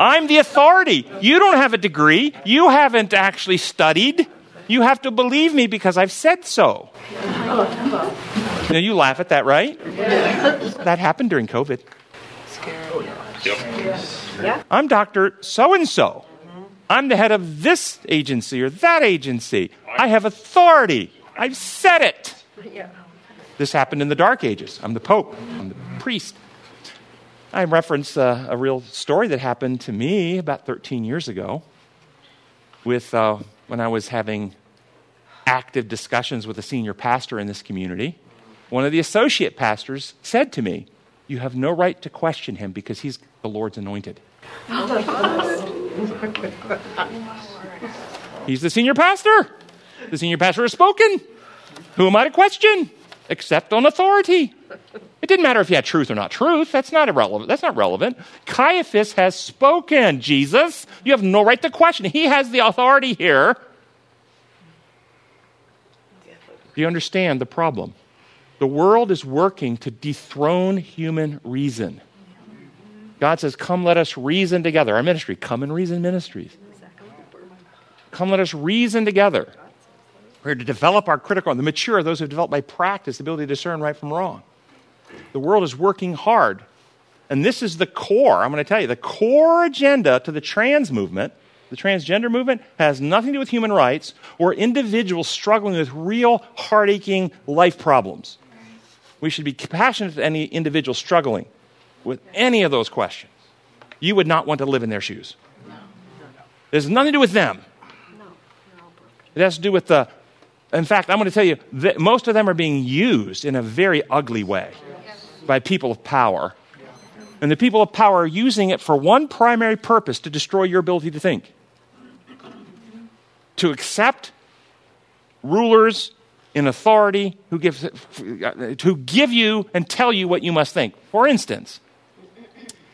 I'm the authority. You don't have a degree. You haven't actually studied. You have to believe me because I've said so. Now, you laugh at that, right? That happened during COVID. Yep. I'm Dr. So and so. I'm the head of this agency or that agency. I have authority. I've said it. This happened in the Dark Ages. I'm the Pope. I'm the priest. I reference uh, a real story that happened to me about 13 years ago with uh, when I was having active discussions with a senior pastor in this community. One of the associate pastors said to me, You have no right to question him because he's the Lord's anointed. He's the senior pastor. The senior pastor has spoken. Who am I to question? Except on authority. It didn't matter if he had truth or not truth. That's not irrelevant. That's not relevant. Caiaphas has spoken, Jesus. You have no right to question. He has the authority here. Do you understand the problem? The world is working to dethrone human reason. God says, Come, let us reason together. Our ministry, come and reason ministries. Come, let us reason together. We're to develop our critical, the mature, those who have developed by practice, the ability to discern right from wrong. The world is working hard. And this is the core, I'm going to tell you, the core agenda to the trans movement, the transgender movement, has nothing to do with human rights or individuals struggling with real heart aching life problems. We should be compassionate to any individual struggling with any of those questions. You would not want to live in their shoes. Has nothing to do with them. It has to do with the. In fact, I'm going to tell you that most of them are being used in a very ugly way by people of power. And the people of power are using it for one primary purpose to destroy your ability to think. To accept rulers in authority who give, who give you and tell you what you must think. For instance,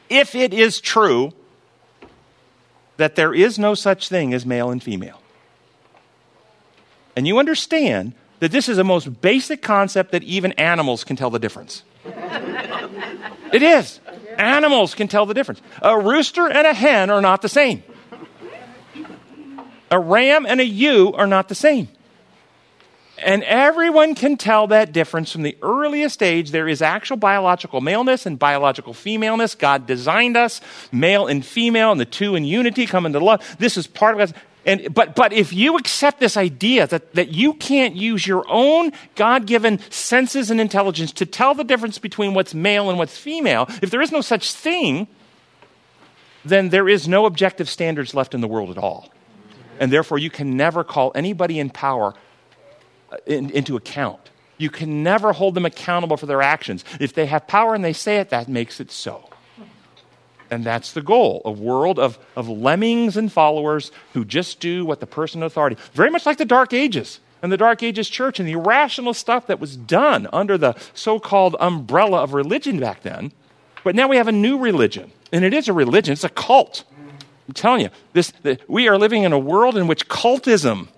if it is true that there is no such thing as male and female, and you understand that this is the most basic concept that even animals can tell the difference. it is. Animals can tell the difference. A rooster and a hen are not the same. A ram and a ewe are not the same. And everyone can tell that difference from the earliest age. There is actual biological maleness and biological femaleness. God designed us, male and female, and the two in unity come into love. This is part of God's. And, but, but if you accept this idea that, that you can't use your own God given senses and intelligence to tell the difference between what's male and what's female, if there is no such thing, then there is no objective standards left in the world at all. And therefore, you can never call anybody in power in, into account. You can never hold them accountable for their actions. If they have power and they say it, that makes it so. And that's the goal a world of, of lemmings and followers who just do what the person in authority, very much like the Dark Ages and the Dark Ages church and the irrational stuff that was done under the so called umbrella of religion back then. But now we have a new religion, and it is a religion, it's a cult. I'm telling you, this, the, we are living in a world in which cultism,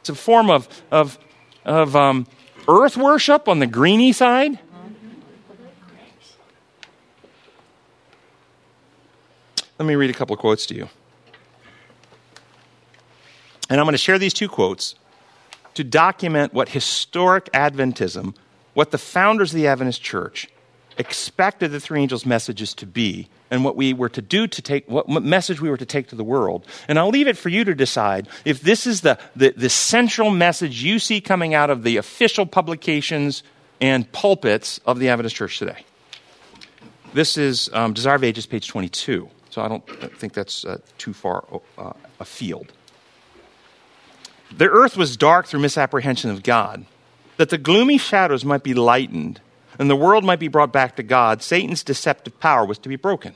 it's a form of, of, of um, earth worship on the greeny side. Let me read a couple of quotes to you. And I'm going to share these two quotes to document what historic Adventism, what the founders of the Adventist Church expected the three angels' messages to be, and what we were to do to take, what message we were to take to the world. And I'll leave it for you to decide if this is the, the, the central message you see coming out of the official publications and pulpits of the Adventist Church today. This is um, Desire of Ages, page 22. So I don't think that's uh, too far uh, afield. The earth was dark through misapprehension of God. That the gloomy shadows might be lightened and the world might be brought back to God, Satan's deceptive power was to be broken.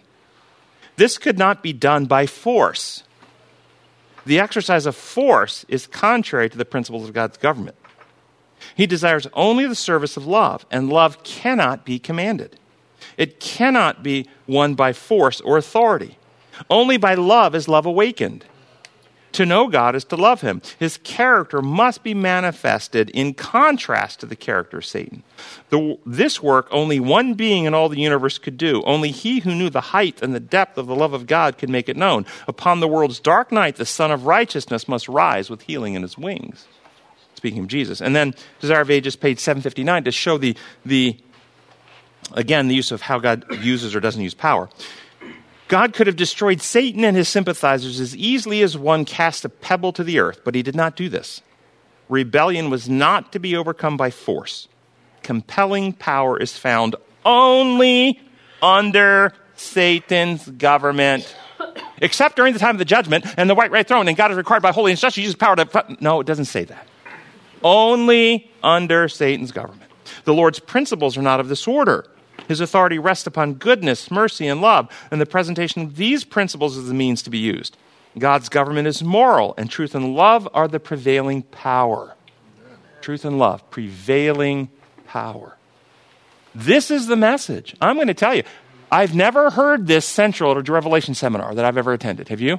This could not be done by force. The exercise of force is contrary to the principles of God's government. He desires only the service of love, and love cannot be commanded. It cannot be won by force or authority. Only by love is love awakened. To know God is to love him. His character must be manifested in contrast to the character of Satan. The, this work only one being in all the universe could do. Only he who knew the height and the depth of the love of God could make it known. Upon the world's dark night, the Sun of Righteousness must rise with healing in his wings. Speaking of Jesus. And then Desire of Ages, page 759, to show the, the again, the use of how God uses or doesn't use power. God could have destroyed Satan and his sympathizers as easily as one cast a pebble to the earth, but he did not do this. Rebellion was not to be overcome by force. Compelling power is found only under Satan's government. Except during the time of the judgment and the white right throne, and God is required by holy justice to use power to. No, it doesn't say that. Only under Satan's government. The Lord's principles are not of this order. His authority rests upon goodness, mercy, and love, and the presentation of these principles is the means to be used. God's government is moral, and truth and love are the prevailing power. Truth and love, prevailing power. This is the message. I'm going to tell you, I've never heard this central to Revelation seminar that I've ever attended. Have you?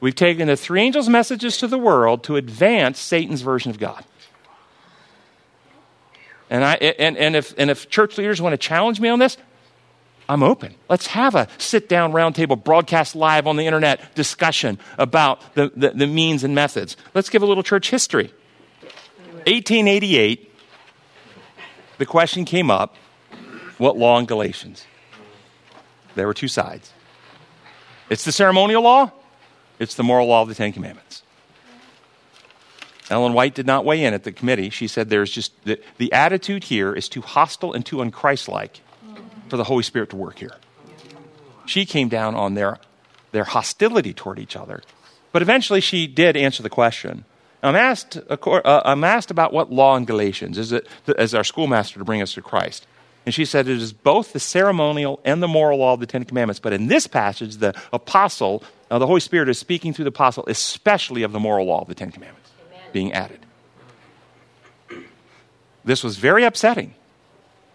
We've taken the three angels' messages to the world to advance Satan's version of God. And, I, and, and, if, and if church leaders want to challenge me on this, I'm open. Let's have a sit down roundtable, broadcast live on the internet discussion about the, the, the, means and methods. Let's give a little church history. 1888, the question came up what law in Galatians? There were two sides. It's the ceremonial law, it's the moral law of the Ten Commandments. Ellen White did not weigh in at the committee. She said there's just the, the attitude here is too hostile and too unchristlike for the Holy Spirit to work here. She came down on their, their hostility toward each other. But eventually she did answer the question. I'm asked, uh, I'm asked about what law in Galatians is it as our schoolmaster to bring us to Christ. And she said it is both the ceremonial and the moral law of the Ten Commandments. But in this passage, the apostle, uh, the Holy Spirit is speaking through the apostle, especially of the moral law of the Ten Commandments being added. This was very upsetting.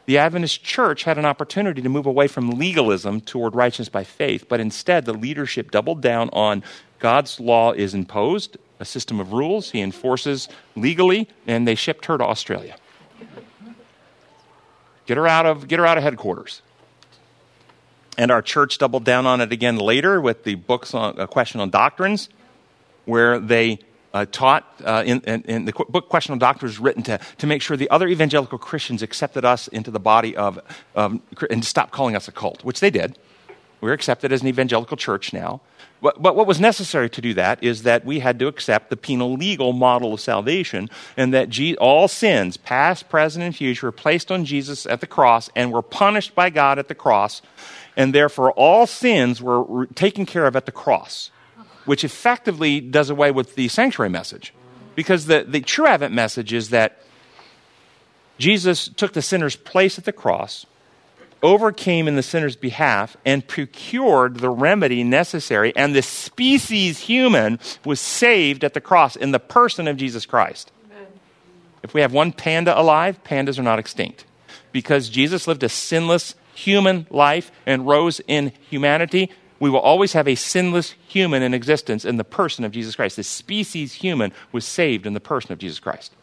The Adventist church had an opportunity to move away from legalism toward righteousness by faith, but instead the leadership doubled down on God's law is imposed, a system of rules he enforces legally, and they shipped her to Australia. Get her out of, get her out of headquarters. And our church doubled down on it again later with the books on a question on doctrines, where they uh, taught uh, in, in, in, the book Question on Doctrine was written to, to make sure the other evangelical Christians accepted us into the body of, um, and stopped calling us a cult, which they did. We're accepted as an evangelical church now. But, but what was necessary to do that is that we had to accept the penal legal model of salvation and that G- all sins, past, present, and future, were placed on Jesus at the cross and were punished by God at the cross. And therefore, all sins were taken care of at the cross which effectively does away with the sanctuary message. Because the, the true Advent message is that Jesus took the sinner's place at the cross, overcame in the sinner's behalf, and procured the remedy necessary, and the species human was saved at the cross in the person of Jesus Christ. Amen. If we have one panda alive, pandas are not extinct. Because Jesus lived a sinless human life and rose in humanity, we will always have a sinless human in existence in the person of Jesus Christ. The species human was saved in the person of Jesus Christ.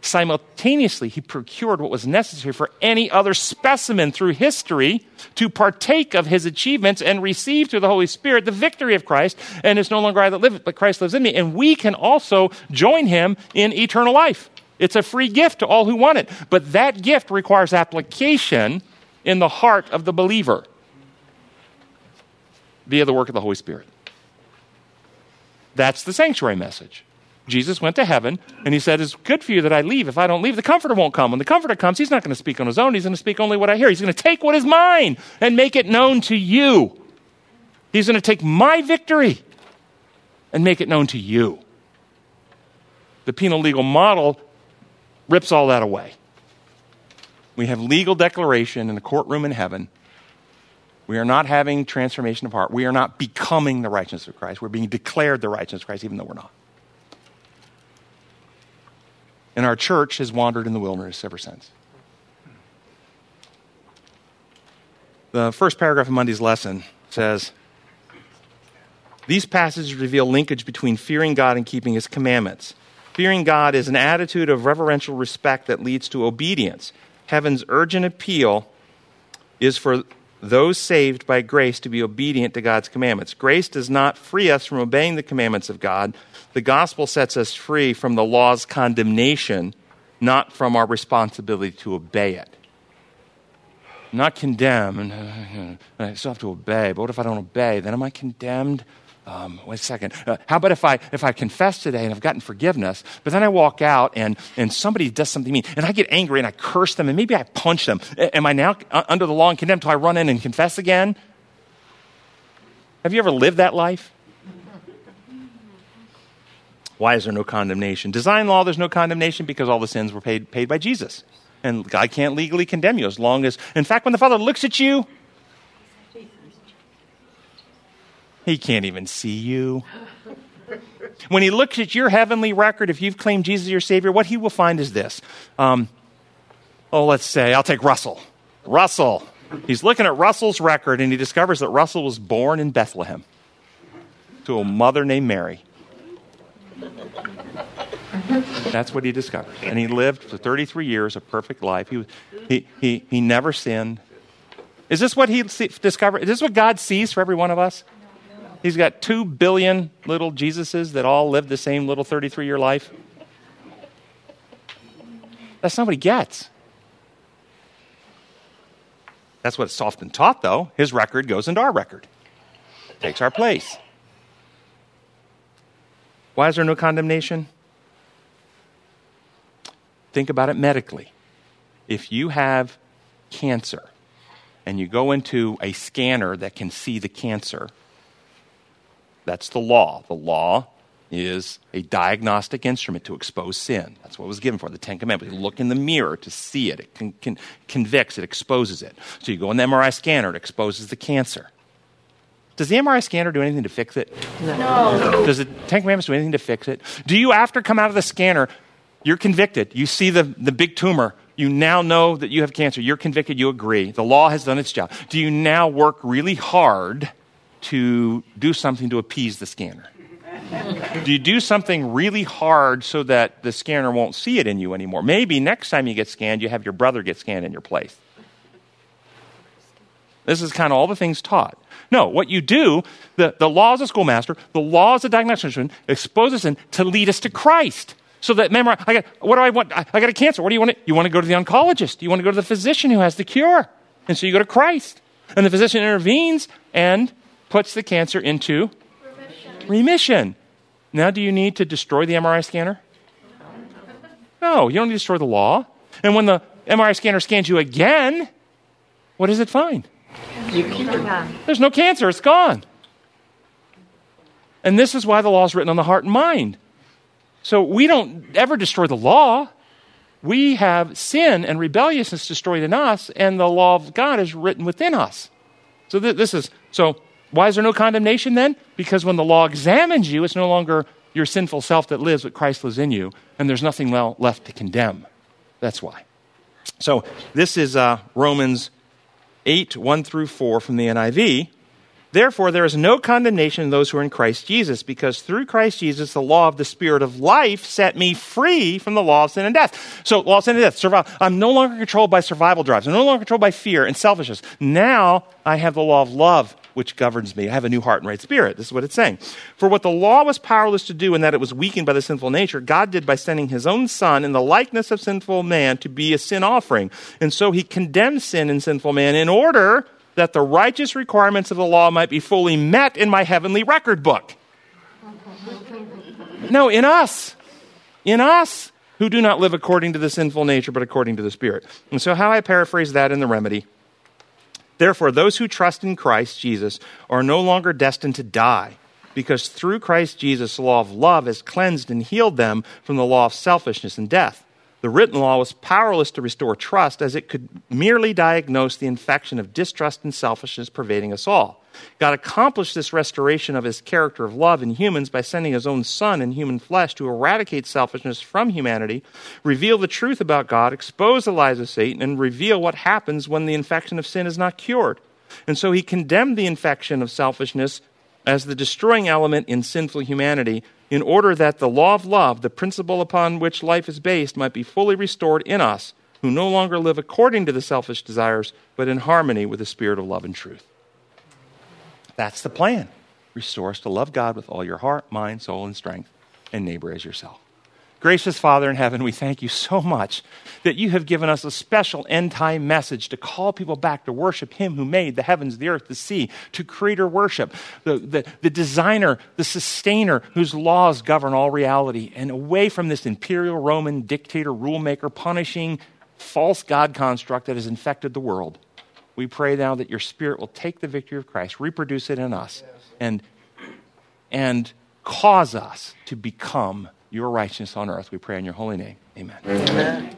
Simultaneously, he procured what was necessary for any other specimen through history to partake of his achievements and receive through the Holy Spirit the victory of Christ. And it's no longer I that live, but Christ lives in me. And we can also join him in eternal life. It's a free gift to all who want it. But that gift requires application in the heart of the believer via the work of the Holy Spirit. That's the sanctuary message. Jesus went to heaven and he said, It's good for you that I leave. If I don't leave, the Comforter won't come. When the Comforter comes, he's not going to speak on his own. He's going to speak only what I hear. He's going to take what is mine and make it known to you. He's going to take my victory and make it known to you. The penal legal model rips all that away. We have legal declaration in the courtroom in heaven. We are not having transformation of heart. We are not becoming the righteousness of Christ. We're being declared the righteousness of Christ, even though we're not. And our church has wandered in the wilderness ever since. The first paragraph of Monday's lesson says These passages reveal linkage between fearing God and keeping his commandments. Fearing God is an attitude of reverential respect that leads to obedience. Heaven's urgent appeal is for those saved by grace to be obedient to God's commandments. Grace does not free us from obeying the commandments of God. The gospel sets us free from the law's condemnation, not from our responsibility to obey it. Not condemned, *laughs* I still have to obey. But what if I don't obey? Then am I condemned? Um, wait a second. Uh, how about if I if I confess today and I've gotten forgiveness, but then I walk out and and somebody does something mean and I get angry and I curse them and maybe I punch them? Am I now under the law and condemned? Do I run in and confess again? Have you ever lived that life? Why is there no condemnation? Design law, there's no condemnation because all the sins were paid paid by Jesus, and God can't legally condemn you as long as. In fact, when the Father looks at you, He can't even see you. When he looks at your heavenly record, if you've claimed Jesus your Savior, what he will find is this. Um, oh, let's say, I'll take Russell. Russell. He's looking at Russell's record and he discovers that Russell was born in Bethlehem to a mother named Mary. That's what he discovered. And he lived for 33 years a perfect life. He, he, he, he never sinned. Is this what he discovered? Is this what God sees for every one of us? He's got two billion little Jesuses that all live the same little 33 year life. That's not what he gets. That's what's often taught, though. His record goes into our record, takes our place. Why is there no condemnation? Think about it medically. If you have cancer and you go into a scanner that can see the cancer, that's the law. The law is a diagnostic instrument to expose sin. That's what was given for the Ten Commandments. You look in the mirror to see it. It con- con- convicts, it exposes it. So you go in the MRI scanner, it exposes the cancer. Does the MRI scanner do anything to fix it? No. no. Does the Ten Commandments do anything to fix it? Do you, after come out of the scanner, you're convicted, you see the, the big tumor, you now know that you have cancer, you're convicted, you agree, the law has done its job. Do you now work really hard to do something to appease the scanner? do you do something really hard so that the scanner won't see it in you anymore? Maybe next time you get scanned, you have your brother get scanned in your place. This is kind of all the things taught. No, what you do, the, the law as a schoolmaster, the law as a diagnostician, exposes sin to lead us to Christ. So that memorize, I got, what do I want? I, I got a cancer. What do you want to, you want to go to the oncologist. You want to go to the physician who has the cure. And so you go to Christ. And the physician intervenes and puts the cancer into remission. remission. Now, do you need to destroy the MRI scanner? No, you don't need to destroy the law. And when the MRI scanner scans you again, what does it find? There's no cancer, it's gone. And this is why the law is written on the heart and mind. So we don't ever destroy the law. We have sin and rebelliousness destroyed in us, and the law of God is written within us. So th- this is so. Why is there no condemnation then? Because when the law examines you, it's no longer your sinful self that lives, but Christ lives in you, and there's nothing left to condemn. That's why. So this is uh, Romans 8, 1 through 4 from the NIV. Therefore, there is no condemnation in those who are in Christ Jesus, because through Christ Jesus, the law of the Spirit of life set me free from the law of sin and death. So, law of sin and death, survival. I'm no longer controlled by survival drives. I'm no longer controlled by fear and selfishness. Now, I have the law of love, which governs me. I have a new heart and right spirit. This is what it's saying. For what the law was powerless to do in that it was weakened by the sinful nature, God did by sending his own Son in the likeness of sinful man to be a sin offering. And so he condemned sin in sinful man in order that the righteous requirements of the law might be fully met in my heavenly record book. No, in us. in us who do not live according to the sinful nature, but according to the Spirit. And so, how I paraphrase that in the remedy Therefore, those who trust in Christ Jesus are no longer destined to die, because through Christ Jesus, the law of love has cleansed and healed them from the law of selfishness and death. The written law was powerless to restore trust, as it could merely diagnose the infection of distrust and selfishness pervading us all. God accomplished this restoration of his character of love in humans by sending his own Son in human flesh to eradicate selfishness from humanity, reveal the truth about God, expose the lies of Satan, and reveal what happens when the infection of sin is not cured. And so he condemned the infection of selfishness as the destroying element in sinful humanity in order that the law of love, the principle upon which life is based, might be fully restored in us who no longer live according to the selfish desires, but in harmony with the spirit of love and truth. That's the plan. Restore us to love God with all your heart, mind, soul, and strength, and neighbor as yourself. Gracious Father in heaven, we thank you so much that you have given us a special end time message to call people back to worship Him who made the heavens, the earth, the sea, to creator worship, the, the, the designer, the sustainer whose laws govern all reality, and away from this imperial Roman dictator, rule maker, punishing false God construct that has infected the world. We pray now that your Spirit will take the victory of Christ, reproduce it in us, and, and cause us to become your righteousness on earth. We pray in your holy name. Amen. Amen.